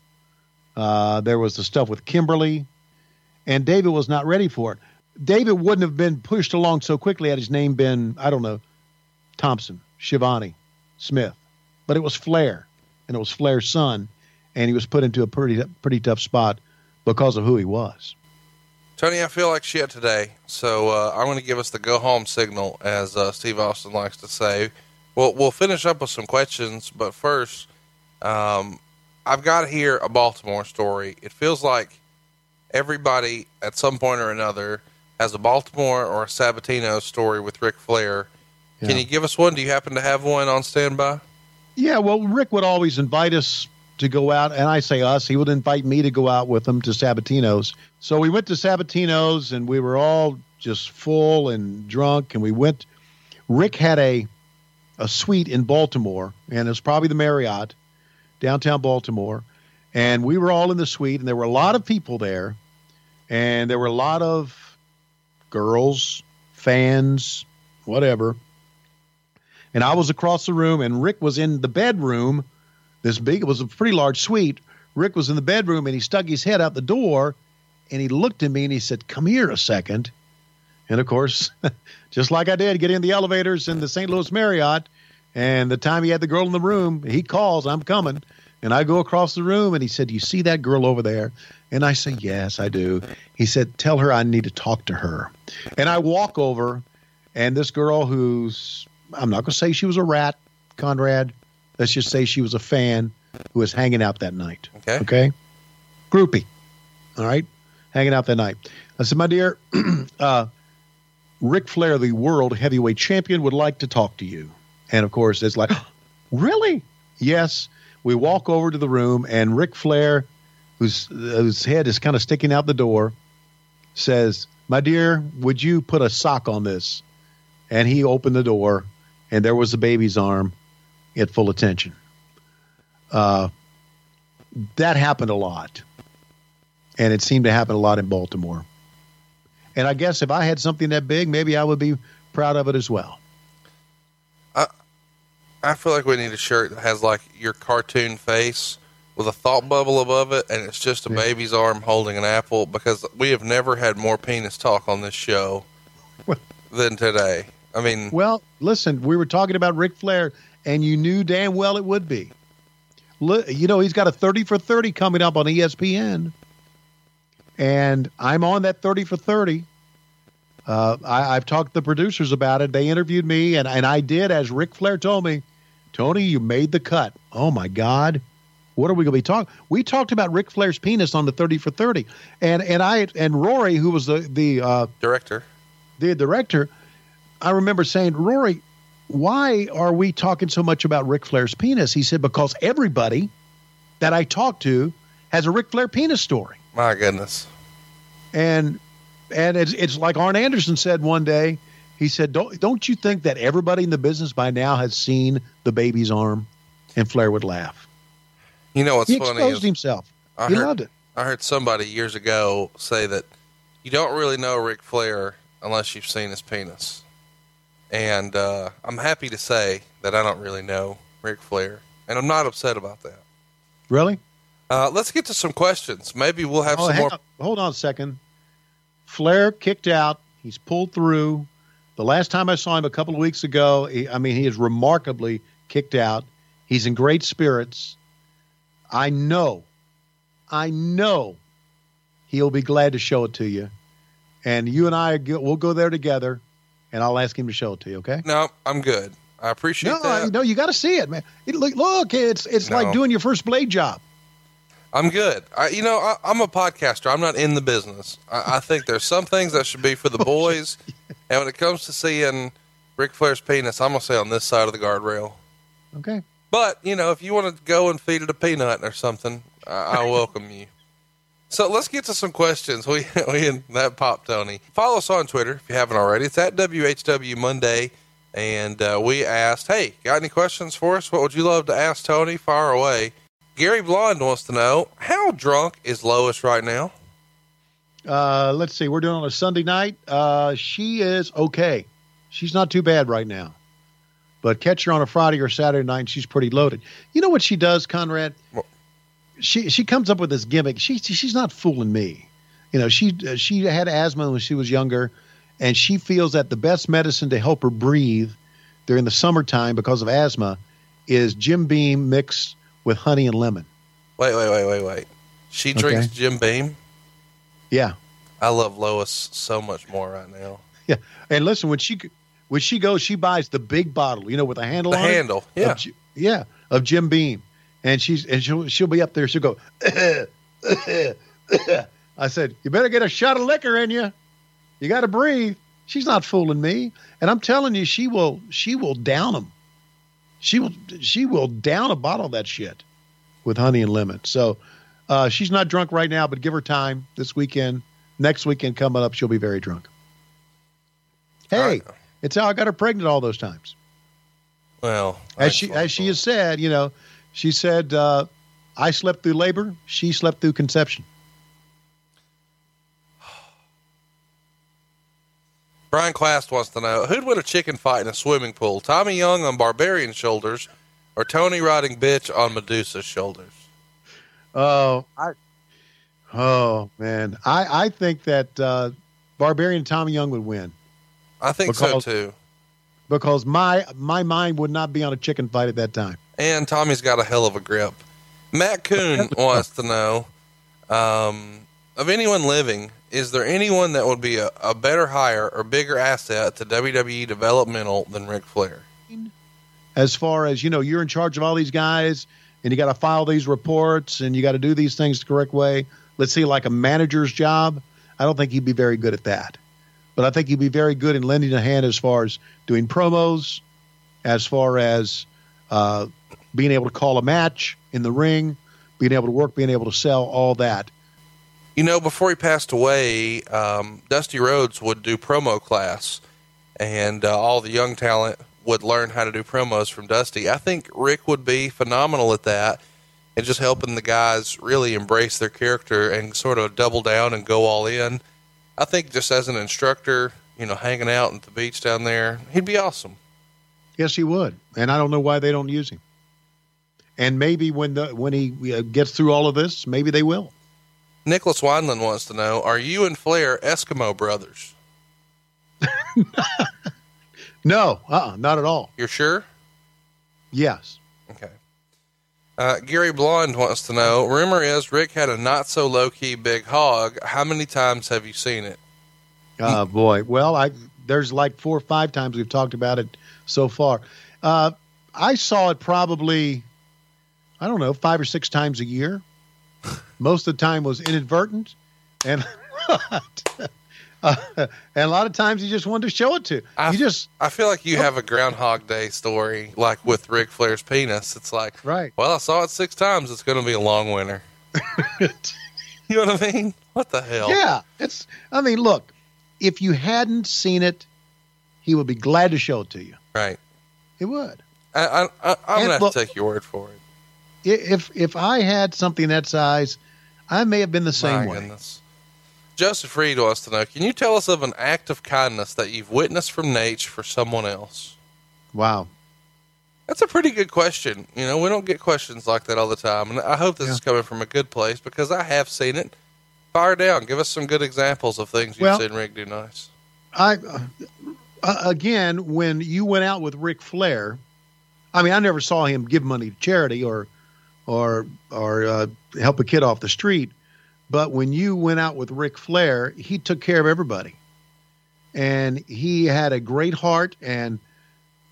Uh, there was the stuff with Kimberly and David was not ready for it. David wouldn't have been pushed along so quickly had his name been, I don't know, Thompson, Schiavone, Smith. But it was Flair, and it was Flair's son, and he was put into a pretty pretty tough spot because of who he was. Tony, I feel like shit today, so uh, I'm going to give us the go home signal, as uh, Steve Austin likes to say. We'll we'll finish up with some questions, but first, um, I've got here a Baltimore story. It feels like everybody at some point or another has a Baltimore or a Sabatino story with Ric Flair. Can Yeah. you give us one? Do you happen to have one on standby? Yeah, well, Ric would always invite us to go out, and I say us, he would invite me to go out with him to Sabatino's. So we went to Sabatino's, and we were all just full and drunk, and we went. Ric had a a suite in Baltimore, and it was probably the Marriott, downtown Baltimore, and we were all in the suite, and there were a lot of people there, and there were a lot of girls, fans, whatever. And I was across the room, and Ric was in the bedroom. This big, it was a pretty large suite. Ric was in the bedroom, and he stuck his head out the door, and he looked at me and he said, "Come here a second. And of course, just like I did, get in the elevators in the St. Louis Marriott. And the time he had the girl in the room, he calls, I'm coming. And I go across the room and he said, You see that girl over there? And I say, Yes, I do. He said, Tell her I need to talk to her. And I walk over, and this girl who's, I'm not going to say she was a rat, Conrad. Let's just say she was a fan who was hanging out that night. Okay. Okay. Groupie. All right. Hanging out that night. I said, My dear, uh, Ric Flair, the world heavyweight champion, would like to talk to you. And of course, it's like, really? Yes. We walk over to the room, and Ric Flair, whose, whose head is kind of sticking out the door, says, My dear, would you put a sock on this? And he opened the door, and there was the baby's arm at full attention. Uh, that happened a lot. And it seemed to happen a lot in Baltimore. And I guess if I had something that big, maybe I would be proud of it as well. I I feel like we need a shirt that has like your cartoon face with a thought bubble above it, and it's just a Yeah. baby's arm holding an apple. Because we have never had more penis talk on this show Well- than today. I mean, Well, listen, we were talking about Ric Flair, and you knew damn well it would be. You know, he's got a 30 for 30 coming up on ESPN. And I'm on that 30 for 30. Uh, I, I've talked to the producers about it. They interviewed me, and, and I did, as Ric Flair told me, Tony, you made the cut. Oh, my God. What are we going to be talking? We talked about Ric Flair's penis on the 30 for 30. And, and I and Rory, who was the, the uh, director, the director, I remember saying, Rory, why are we talking so much about Ric Flair's penis? He said, because everybody that I talk to has a Ric Flair penis story. my goodness. And and it's, it's like Arn Anderson said one day. He said, don't, don't you think that everybody in the business by now has seen the baby's arm? And Flair would laugh. You know what's he funny? exposed Is himself. I he heard- loved it. I heard somebody years ago say that you don't really know Ric Flair unless you've seen his penis. And uh, I'm happy to say that I don't really know Ric Flair, and I'm not upset about that. Really? Uh, let's get to some questions. Maybe we'll have Oh, some more. on. hold on a second. Flair kicked out. He's pulled through. The last time I saw him a couple of weeks ago, he, I mean, he is remarkably kicked out. He's in great spirits. I know, I know he'll be glad to show it to you. And you and I, we'll go there together, and I'll ask him to show it to you, okay? No, I'm good. I appreciate No, that. I, no, you got to see it, man. It, look, look, it's it's No. like doing your first blade job. I'm good. I, you know, I, I'm a podcaster. I'm not in the business. I, I think there's some things that should be for the oh, boys, and when it comes to seeing Ric Flair's penis, I'm gonna say on this side of the guardrail. Okay. But you know, if you want to go and feed it a peanut or something, I, I welcome you. So let's get to some questions. We we in that pop Tony. Follow us on Twitter if you haven't already. It's at WHW Monday, and uh, we asked, "Hey, got any questions for us? What would you love to ask Tony? Far away." Gary Blonde wants to know how drunk is Lois right now. Uh, let's see. We're doing on a Sunday night. Uh, she is okay. She's not too bad right now. But catch her on a Friday or Saturday night, she's pretty loaded. You know what she does, Conrad? What? She she comes up with this gimmick. She she's not fooling me. You know, she uh, she had asthma when she was younger, and she feels that the best medicine to help her breathe during the summertime because of asthma is Jim Beam mixed with honey and lemon. Wait, wait, wait, wait, wait. She drinks Okay. Jim Beam. Yeah, I love Lois so much more right now. Yeah, and listen when she when she goes, she buys the big bottle, you know, with a handle The on it, handle, yeah. of, yeah, of Jim Beam, and she's and she'll she'll be up there. She'll go. I said, you better get a shot of liquor in you. You got to breathe. She's not fooling me, and I'm telling you, she will she will down them. She will she will down a bottle of that shit with honey and lemon. So uh, she's not drunk right now, but give her time this weekend. Next weekend coming up, she'll be very drunk. Hey, right. it's how I got her pregnant all those times. Well, As she as she has said, you know, she said, uh, "I slept through labor. She slept through conception." Brian Clast wants to know who'd win a chicken fight in a swimming pool? Tommy Young on Barbarian shoulders, or Tony riding bitch on Medusa's shoulders? Oh, I, oh man, I I think that uh, Barbarian Tommy Young would win I think Because- so too. because my my mind would not be on a chicken fight at that time. And Tommy's got a hell of a grip. Matt Coon wants to know um, of anyone living, is there anyone that would be a, a better hire or bigger asset to WWE developmental than Ric Flair? As far as you know, you're in charge of all these guys, and you got to file these reports, and you got to do these things the correct way. Let's see, like a manager's job. I don't think he'd be very good at that, but I think he'd be very good in lending a hand as far as doing promos, as far as uh, being able to call a match in the ring, being able to work, being able to sell, all that. You know, before he passed away, um, Dusty Rhodes would do promo class, and uh, all the young talent would learn how to do promos from Dusty. I think Ric would be phenomenal at that, and just helping the guys really embrace their character and sort of double down and go all in. I think just as an instructor, you know, hanging out at the beach down there, he'd be awesome. Yes, he would, and I don't know why they don't use him. And maybe when the when he uh, gets through all of this, maybe they will. Nicholas Wineland wants to know: Are you and Flair Eskimo brothers? No, uh, uh not at all. You're sure? Yes. Okay. Uh, Gary Blonde wants to know: Rumor is Ric had a not so low key big hog. How many times have you seen it? Uh, boy. Well, I there's like four or five times we've talked about it so far. Uh, I saw it probably, I don't know, five or six times a year. Most of the time was inadvertent, and uh, and a lot of times you just wanted to show it to. I- you just I feel like you have a Groundhog Day story, like with Ric Flair's penis. It's like, right. well, I saw it six times. It's going to be a long winter. You know what I mean? What the hell? Yeah, it's. I mean, look, if you hadn't seen it, he would be glad to show it to you. Right. He would. I, I, I, I'm going to have look- to take your word for it. If if I had something that size, I may have been the same My way. goodness. Joseph Reed wants to know: Can you tell us of an act of kindness that you've witnessed from Naitch for someone else? Wow. That's a pretty good question. You know, we don't get questions like that all the time, and I hope this is coming from a good place because I have seen it. Fire down. Give us some good examples of things you've Well- seen Ric do nice. I uh, uh, again, when you went out with Ric Flair, I mean, I never saw him give money to charity or or or uh, help a kid off the street. But when you went out with Ric Flair, he took care of everybody, and he had a great heart. And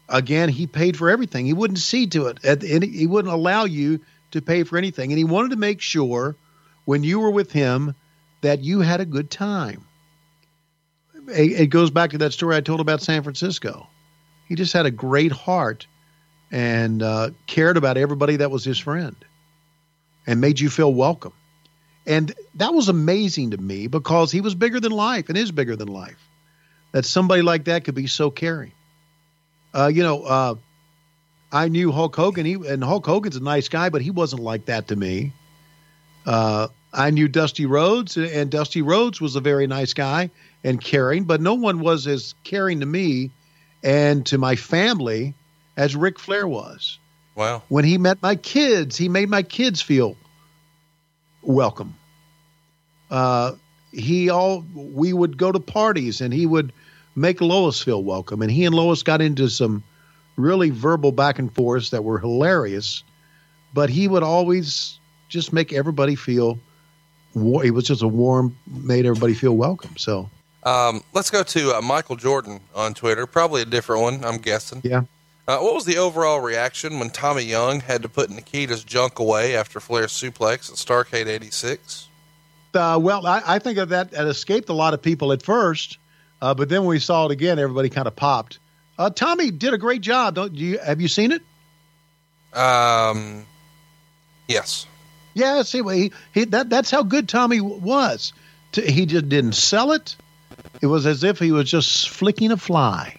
again, he paid for everything. He wouldn't see to it, he wouldn't allow you to pay for anything. And he wanted to make sure when you were with him that you had a good time it goes back to that story I told about San Francisco. He just had a great heart and uh, cared about everybody that was his friend and made you feel welcome. And that was amazing to me because he was bigger than life and is bigger than life. That somebody like that could be so caring. Uh, you know, uh, I knew Hulk Hogan, he, and Hulk Hogan's a nice guy, but he wasn't like that to me. Uh, I knew Dusty Rhodes, and Dusty Rhodes was a very nice guy and caring, but no one was as caring to me and to my family as Ric Flair was. Wow. When he met my kids, he made my kids feel welcome. Uh, he all we would go to parties and he would make Lois feel welcome, and he and Lois got into some really verbal back and forths that were hilarious. But he would always just make everybody feel. War- he was just a warm, made everybody feel welcome. So Um, let's go to uh, Michael Jordan on Twitter. Probably a different one, I'm guessing. yeah. Uh, what was the overall reaction when Tommy Young had to put Nikita's junk away after Flair's suplex at Starrcade 86? Uh, well, I, I think that. It escaped a lot of people at first, uh, but then when we saw it again, everybody kind of popped. Uh, Tommy did a great job. Don't you? Have you seen it? Um, yes. Yeah. See, well, he, he that that's how good Tommy was. T- He just didn't sell it. It was as if he was just flicking a fly,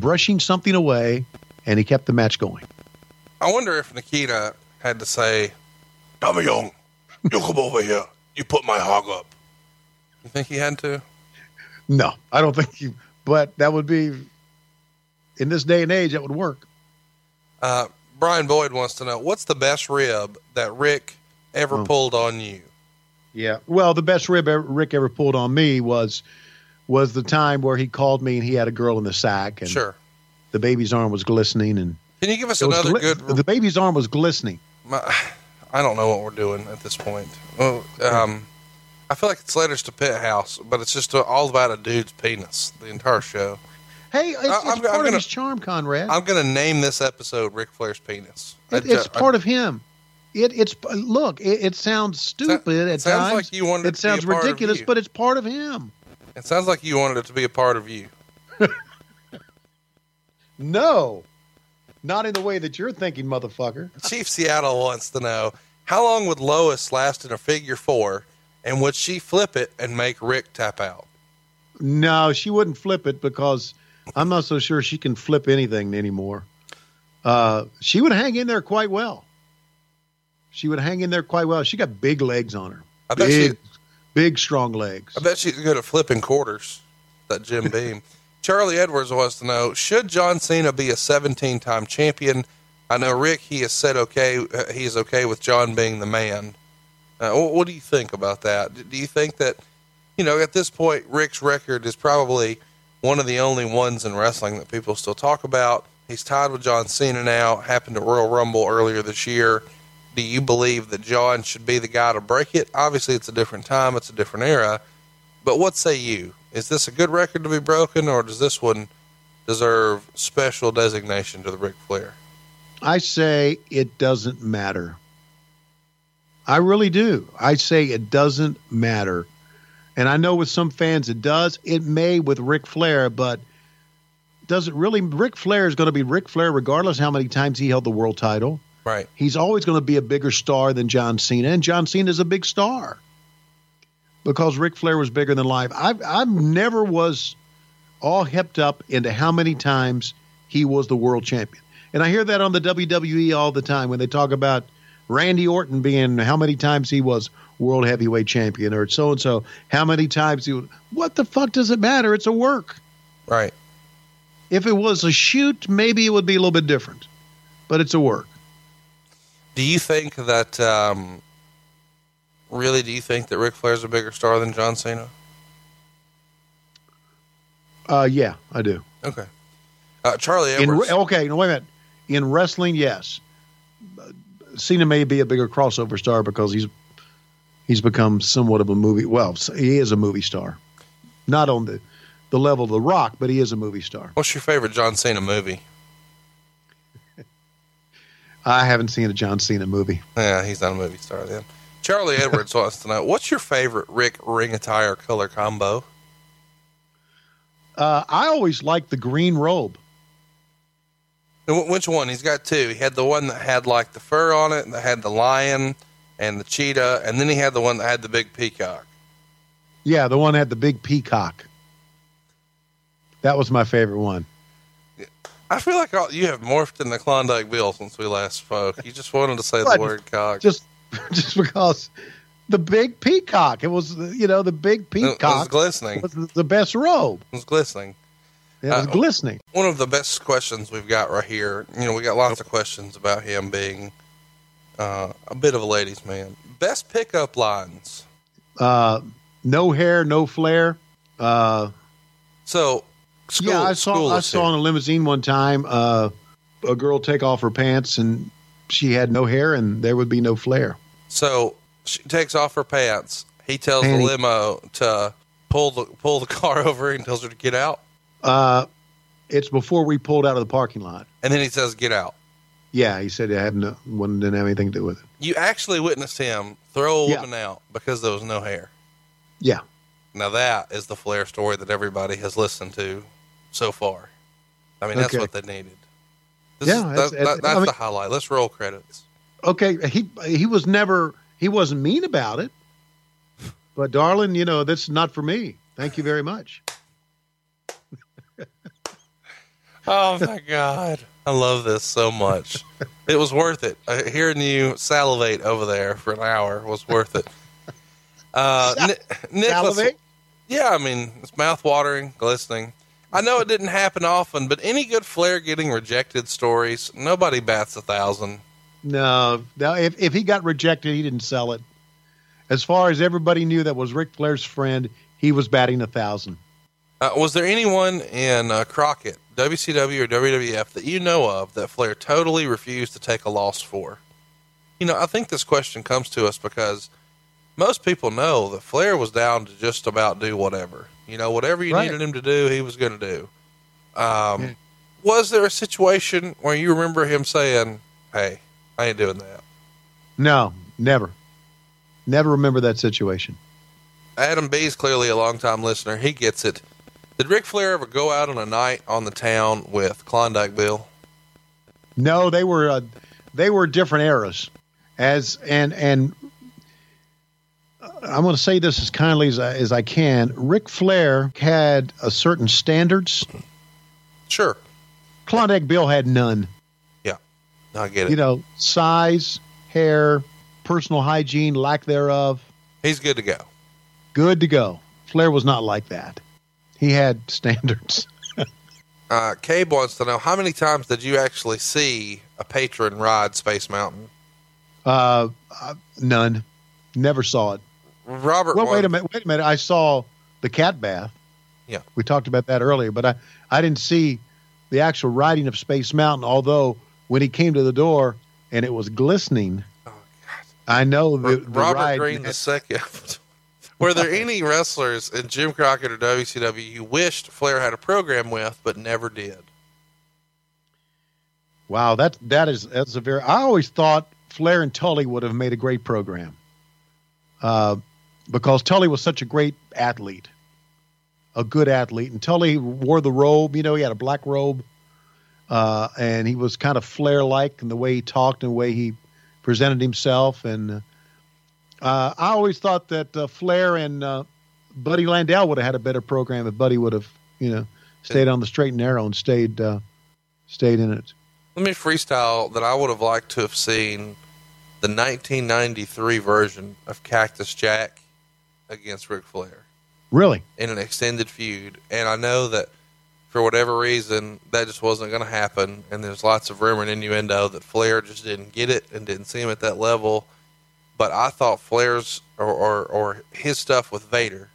brushing something away, and he kept the match going. I wonder if Nikita had to say, Tommy Young, you come over here. You put my hog up. You think he had to? No, I don't think you. But that would be in this day and age. That would work. Uh, Brian Boyd wants to know what's the best rib that Ric ever Oh. pulled on you? Yeah. Well, the best rib ever, Ric ever pulled on me was was the time where he called me and he had a girl in the sack and Sure. the baby's arm was glistening and Can you give us another gli- good? the baby's arm was glistening. My, I don't know what we're doing at this point. Well, um, I feel like it's letters to Pit House, but it's just all about a dude's penis. The entire show. Hey, it's, I- it's I'm- I'm part gonna- of his charm, Conrad. I'm going to name this episode Ric Flair's penis. It, it's part of him. It, it's look. It, it sounds stupid at sounds times. like you wanted it it to be a sounds ridiculous, but it's part of him. It sounds like you wanted it to be a part of you. No, not in the way that you're thinking, motherfucker. Chief Seattle wants to know how long would Lois last in a figure four, and would she flip it and make Ric tap out? No, she wouldn't flip it because I'm not so sure she can flip anything anymore. Uh, she would hang in there quite well. She would hang in there quite well. She got big legs on her. I bet big, she- big, strong legs. I bet she's good at flipping quarters. That Jim Beam. Charlie Edwards wants to know: Should John Cena be a 17-time champion? I know Ric. He has said okay. Uh, he is okay with John being the man. Uh, what, what do you think about that? Do- Do you think that you know at this point Ric's record is probably one of the only ones in wrestling that people still talk about? He's tied with John Cena now. Happened at Royal Rumble earlier this year. Do you believe that John should be the guy to break it? Obviously, it's a different time. It's a different era. But what say you? Is this a good record to be broken, or does this one deserve special designation to the Ric Flair? I say it doesn't matter. I really do. I say it doesn't matter. And I know with some fans it does. It may with Ric Flair, but does it really? Ric Flair is going to be Ric Flair regardless how many times he held the world title. Right. He's always going to be a bigger star than John Cena, and John Cena is a big star because Ric Flair was bigger than life. I I never was all hepped up into how many times he was the world champion, and I hear that on the WWE all the time when they talk about Randy Orton being how many times he was world heavyweight champion or so and so how many times he was. What the fuck does it matter? It's a work. Right. If it was a shoot, maybe it would be a little bit different, but it's a work. Do you think that um, really? Do you think that Ric Flair's a bigger star than John Cena? Uh, yeah, I do. Okay. Uh, Charlie In, Edwards. okay, no, wait a minute. In wrestling, yes. Cena may be a bigger crossover star because he's he's become somewhat of a movie. Well, he is a movie star, not on the the level of The Rock, but he is a movie star. What's your favorite John Cena movie? I haven't seen a John Cena movie. Yeah, he's not a movie star then. Charlie Edwards wants to know what's your favorite Ric ring attire color combo? Uh, I always like the green robe. And Which one? He's got two. He had the one that had like the fur on it, that had the lion and the cheetah, and then he had the one that had the big peacock. Yeah, the one that had the big peacock. That was my favorite one. I feel like all, you have morphed in the Klondike Bill since we last spoke. You just wanted to say the word cock. Just just because the big peacock. It was you know the big it, it was peacock glistening. was the best robe. It was glistening. It was Uh, glistening. One of the best questions we've got right here. You know, we got lots of questions about him being uh, a bit of a ladies' man. Best pickup lines. Uh, no hair, no flair. Uh, So, school, yeah, I saw I saw in a limousine one time uh, a girl take off her pants and she had no hair and there would be no flair. So she takes off her pants. He tells Panty. the limo to pull the pull the car over and tells her to get out. Uh, it's before we pulled out of the parking lot. And then he says, "Get out." Yeah, he said it had no, one didn't have anything to do with it. You actually witnessed him throw a Yeah. woman out because there was no hair. Yeah, Now that is the Flair story that everybody has listened to so far. I mean, that's Okay. what they needed. This Yeah, is, it's- that, that, that's I mean- the highlight. Let's roll credits. okay. He he was never he wasn't mean about it, but darling, you know that's not for me. Thank you very much. Oh my god, I love this so much. it was worth it. Uh, hearing you salivate over there for an hour was worth it. Uh, Salivate? Yeah, I mean, it's mouth-watering, glistening. I know it didn't happen often, but any good Flair getting rejected stories, nobody bats a thousand. No, no. If if he got rejected, he didn't sell it. As far as everybody knew, that was Ric Flair's friend. He was batting a thousand. Uh, was there anyone in uh, Crockett, WCW or WWF that you know of that Flair totally refused to take a loss for? You know, I think this question comes to us because most people know that Flair was down to just about do whatever. You know, whatever you Right. needed him to do, he was going to do. Um, Was there a situation where you remember him saying, "Hey, I ain't doing that"? No, never, never remember that situation. Adam B is clearly a longtime listener. He gets it. Did Ric Flair ever go out on a night on the town with Klondike Bill? No, they were uh, they were different eras. As and and I'm going to say this as kindly as I, as I can. Ric Flair had a certain standards. Sure. Klondike Bill had none. Yeah, I get it. You know, size, hair, personal hygiene, lack thereof. He's good to go. Good to go. Flair was not like that. He had standards. Uh, Cabe wants to know how many times did you actually see a patron ride Space Mountain? Uh, uh, none. Never saw it. Robert. Well, wants- wait a minute. Wait a minute. I saw the cat bath. Yeah. We talked about that earlier, but I, I didn't see the actual riding of Space Mountain. Although when he came to the door and it was glistening, Oh, I know the, the Robert ride. Green the second. Were there any wrestlers in Jim Crockett or WCW you wished Flair had a program with but never did? Wow, that that is that's a very. I always thought Flair and Tully would have made a great program, uh, because Tully was such a great athlete, a good athlete, and Tully wore the robe. You know, he had a black robe, uh, and he was kind of Flair like in the way he talked and the way he presented himself. And uh, I always thought that uh, Flair and uh, Buddy Landel would have had a better program if Buddy would have, you know, stayed on the straight and narrow and stayed uh, stayed in it. Let me freestyle that I would have liked to have seen the 1993 version of Cactus Jack against Ric Flair Really. in an extended feud. And I know that for whatever reason, that just wasn't going to happen. And there's lots of rumor and innuendo that Flair just didn't get it and didn't see him at that level. But I thought Flair's or, or, or his stuff with Vader,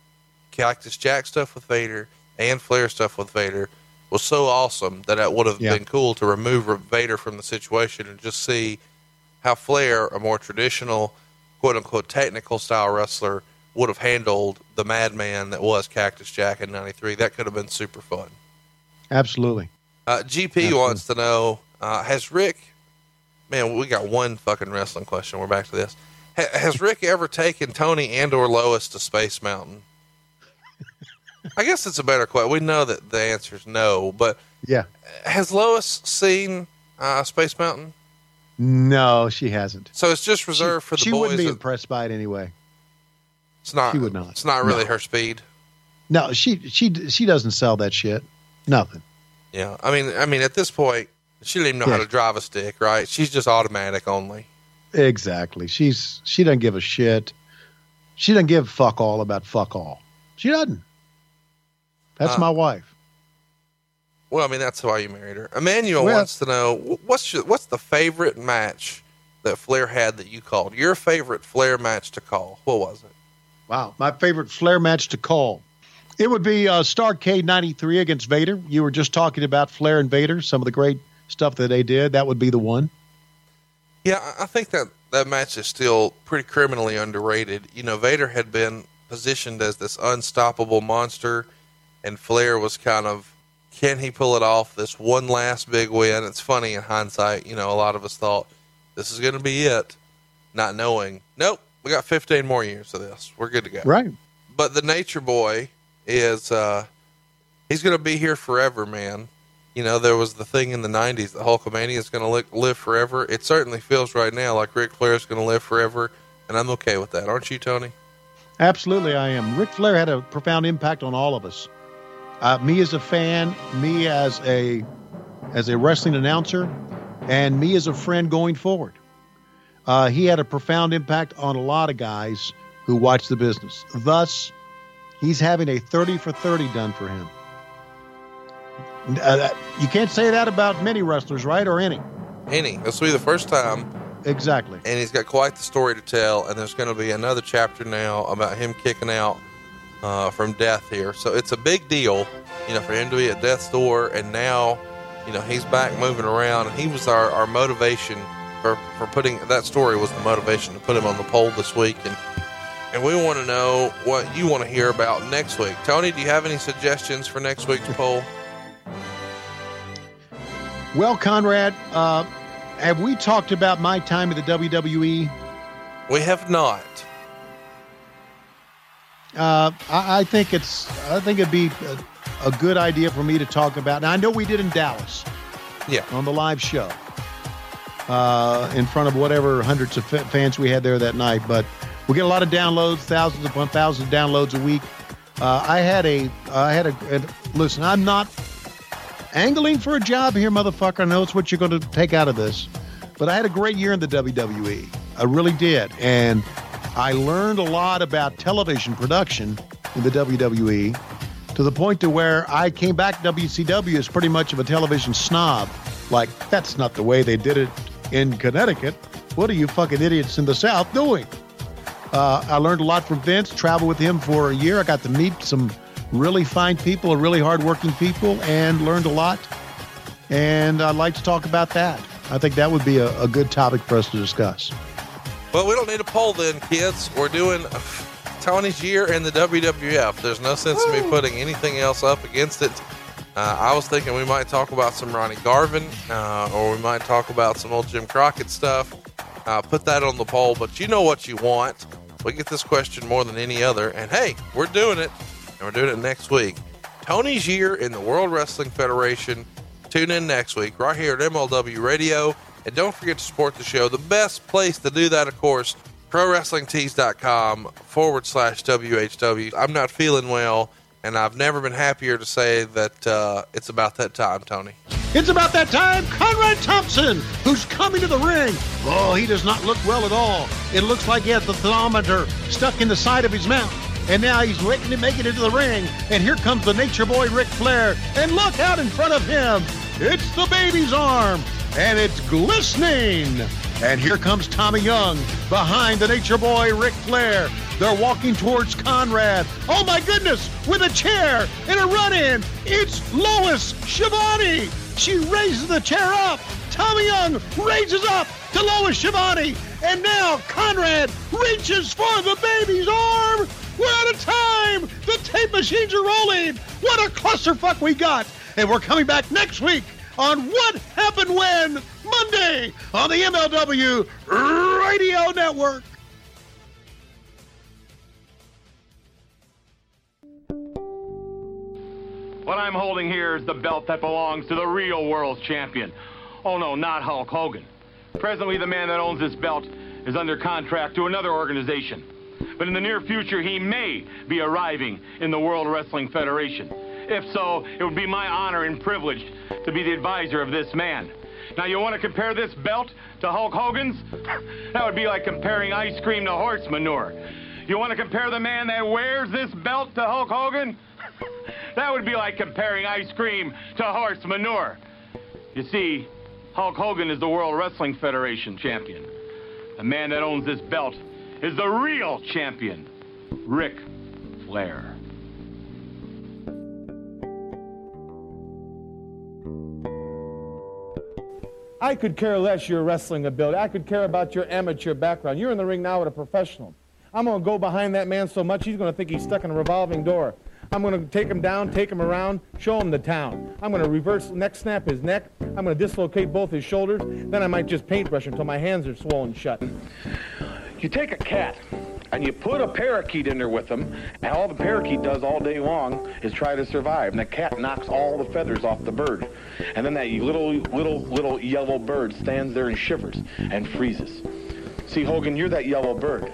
Cactus Jack stuff with Vader, and Flair stuff with Vader was so awesome that it would have Yeah. been cool to remove Vader from the situation and just see how Flair, a more traditional, quote unquote, technical style wrestler, would have handled the madman that was Cactus Jack in '93. That could have been super fun. Absolutely. Uh, GP wants to know: uh, Has Ric? Man, we got one fucking wrestling question. We're back to this. Ha- has Ric ever taken Tony and or Lois to Space Mountain? I guess it's a better question. We know that the answer is no, but Yeah. has Lois seen uh, Space Mountain? No, she hasn't. So it's just reserved she, for the she boys. wouldn't be that- impressed by it anyway. It's not. she would not. It's not really No. her speed. No, she she she doesn't sell that shit. Nothing. Yeah, I mean, I mean, at this point, she didn't even know how to drive a stick, right? She's just automatic only. Exactly. She's she doesn't give a shit. She doesn't give fuck all about fuck all. She doesn't. That's Uh, my wife. Well, I mean, that's why you married her. Emmanuel Well- wants to know what's your, what's the favorite match that Flair had that you called? Your favorite Flair match to call? What was it? Wow. My favorite Flair match to call. It would be uh, Starrcade 93 against Vader. You were just talking about Flair and Vader, some of the great stuff that they did. That would be the one. Yeah, I- think that that match is still pretty criminally underrated. You know, Vader had been positioned as this unstoppable monster, and Flair was kind of, can he pull it off? This one last big win. It's funny in hindsight. You know, a lot of us thought this is going to be it, not knowing. Nope, we got 15 more years of this. We're good to go. Right. but the nature boy is uh he's going to be here forever man you know there was the thing in the 90s that hulkamania is going to li- live forever it certainly feels right now like Ric Flair is going to live forever and i'm okay with that aren't you tony Absolutely, I am. Ric Flair had a profound impact on all of us. Uh, me as a fan, me as a as a wrestling announcer, and me as a friend going forward. Uh, he had a profound impact on a lot of guys who watch the business. Thus, he's having a 30 for 30 done for him. Uh, that- you can't say that about many wrestlers, right? Or any. Any. This will be the first time, Exactly. and he's got quite the story to tell. And there's going to be another chapter now about him kicking out uh, from death here. So it's a big deal, you know, for him to be at death's door, and now, you know, he's back moving around, and he was our, our motivation for, for putting that story was the motivation to put him on the poll this week, and and we want to know what you want to hear about next week. Tony, do you have any suggestions for next week's poll? Well, Conrad, uh, have we talked about my time at the? WWE? We have not. Uh, I, I think it's. I think it'd be a, a good idea for me to talk about. Now I know we did in Dallas Yeah. on the live show, uh, in front of whatever hundreds of fa- fans we had there that night. But we get a lot of downloads, thousands upon thousands of downloads a week. Uh, I had a. I had a, a. Listen, I'm not angling for a job here, motherfucker. I know it's what you're going to take out of this, but I had a great year in the WWE. I really did, and I learned a lot about television production in the WWE to the point to where I came back to WCW as pretty much of a television snob. Like, that's not the way they did it in Connecticut. What are you fucking idiots in the South doing? Uh, I learned a lot from Vince, traveled with him for a year. I got to meet some really fine people, really hardworking people, and learned a lot. And I'd like to talk about that. I think that would be a, a good topic for us to discuss. Well, we don't need a poll then, kids. We're doing Tony's year in the WWF. There's no sense in me putting anything else up against it. Uh, I was thinking we might talk about some Ronnie Garvin, uh, or we might talk about some old Jim Crockett stuff. Uh, put that on the poll, but you know what you want. We get this question more than any other, and hey, we're doing it, and we're doing it next week. Tony's year in the World Wrestling Federation. Tune in next week, right here at MLW Radio. And don't forget to support the show. The best place to do that, of course, ProWrestlingTees.com forward slash WHW. I'm not feeling well, and I've never been happier to say that uh, it's about that time, Tony. It's about that time, Conrad Thompson, who's coming to the ring. Oh, he does not look well at all. It looks like he has the thermometer stuck in the side of his mouth. And now he's making it, making it to the ring. And here comes the Nature Boy Ric Flair. And look out in front of him. It's the baby's arm. And it's glistening. And here comes Tommy Young behind the Nature Boy Ric Flair. They're walking towards Conrad. Oh my goodness, with a chair and a run in. It's Lois Schiavone. She raises the chair up. Tommy Young raises up to Lois Schiavone. And now Conrad reaches for the baby's arm. We're out of time. The tape machines are rolling. What a clusterfuck we got. And we're coming back next week on What Happened When Monday on the MLW Radio Network. What I'm holding here is the belt that belongs to the real world champion. Oh no, not Hulk Hogan. Presently, the man that owns this belt is under contract to another organization. But in the near future, he may be arriving in the World Wrestling Federation. If so, it would be my honor and privilege to be the advisor of this man. Now, you want to compare this belt to Hulk Hogan's? That would be like comparing ice cream to horse manure. You want to compare the man that wears this belt to Hulk Hogan? That would be like comparing ice cream to horse manure. You see, Hulk Hogan is the World Wrestling Federation champion. The man that owns this belt is the real champion, Ric Flair. I could care less your wrestling ability. I could care about your amateur background. You're in the ring now with a professional. I'm going to go behind that man so much he's going to think he's stuck in a revolving door. I'm going to take him down, take him around, show him the town. I'm going to reverse neck snap his neck. I'm going to dislocate both his shoulders. Then I might just paintbrush until my hands are swollen shut. You take a cat and you put a parakeet in there with him, and all the parakeet does all day long is try to survive. And the cat knocks all the feathers off the bird. And then that little, little, little yellow bird stands there and shivers and freezes. See, Hogan, you're that yellow bird.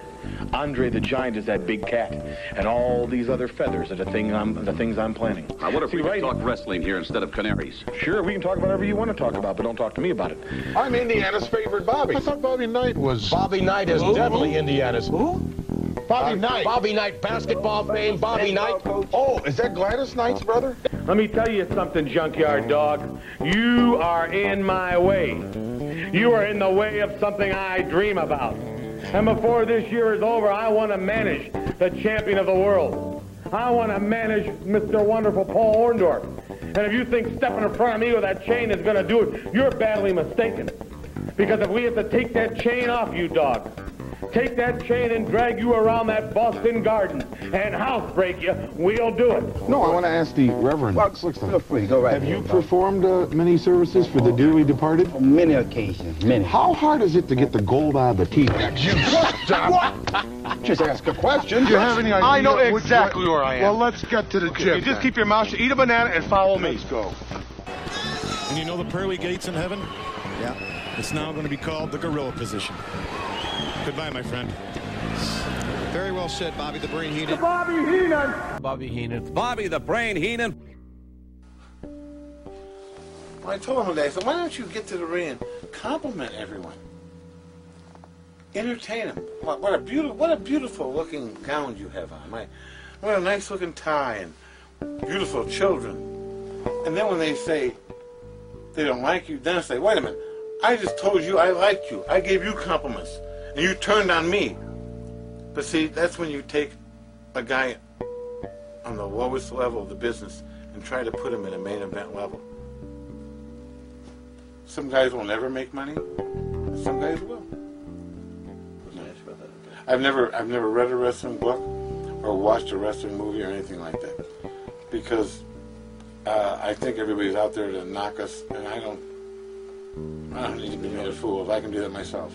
Andre the Giant is that big cat, and all these other feathers are the thing I'm the things I'm planning. I wonder if See, we could right- talk wrestling here instead of canaries. Sure, we can talk about whatever you want to talk about, but don't talk to me about it. I'm Indiana's favorite Bobby. I thought Bobby Knight was. Bobby Knight is definitely Indiana's. Who? Bobby uh, Knight. Bobby Knight, basketball fame, Bobby Knight. Oh, is that Gladys Knight's brother? Let me tell you something, junkyard dog. You are in my way. You are in the way of something I dream about. And before this year is over, I want to manage the champion of the world. I want to manage Mr. Wonderful Paul Orndorff. And if you think stepping in front of me with that chain is going to do it, you're badly mistaken. Because if we have to take that chain off you, dog, take that chain and drag you around that Boston garden and housebreak you, we'll do it. No, I want to ask the Reverend. Well, feel free, go right Have you ahead, performed uh, many services for the dearly departed? On many occasions, many. How hard is it to get the gold out of the teeth? You what? Just ask a question. Do you have any idea? I know exactly where I am. Well, let's get to the Okay, gym. you just keep your mouth shut, eat a banana, and follow me. Let's go. And you know the pearly gates in heaven? Yeah. It's now going to be called the gorilla position. Goodbye, my friend. Very well said, Bobby the Brain Heenan. Bobby Heenan. Bobby Heenan. Bobby the Brain Heenan. I told him today, I said, why don't you get to the ring and compliment everyone? Entertain them. What, what a beautiful, what a beautiful looking gown you have on. My, what a nice looking tie and beautiful children. And then when they say they don't like you, then I say, wait a minute. I just told you I liked you. I gave you compliments, and you turned on me. But see, that's when you take a guy on the lowest level of the business and try to put him at a main event level. Some guys will never make money. Some guys will. I've never, I've never read a wrestling book or watched a wrestling movie or anything like that because uh, I think everybody's out there to knock us, and I don't. I don't need to be made a fool if I can do that myself.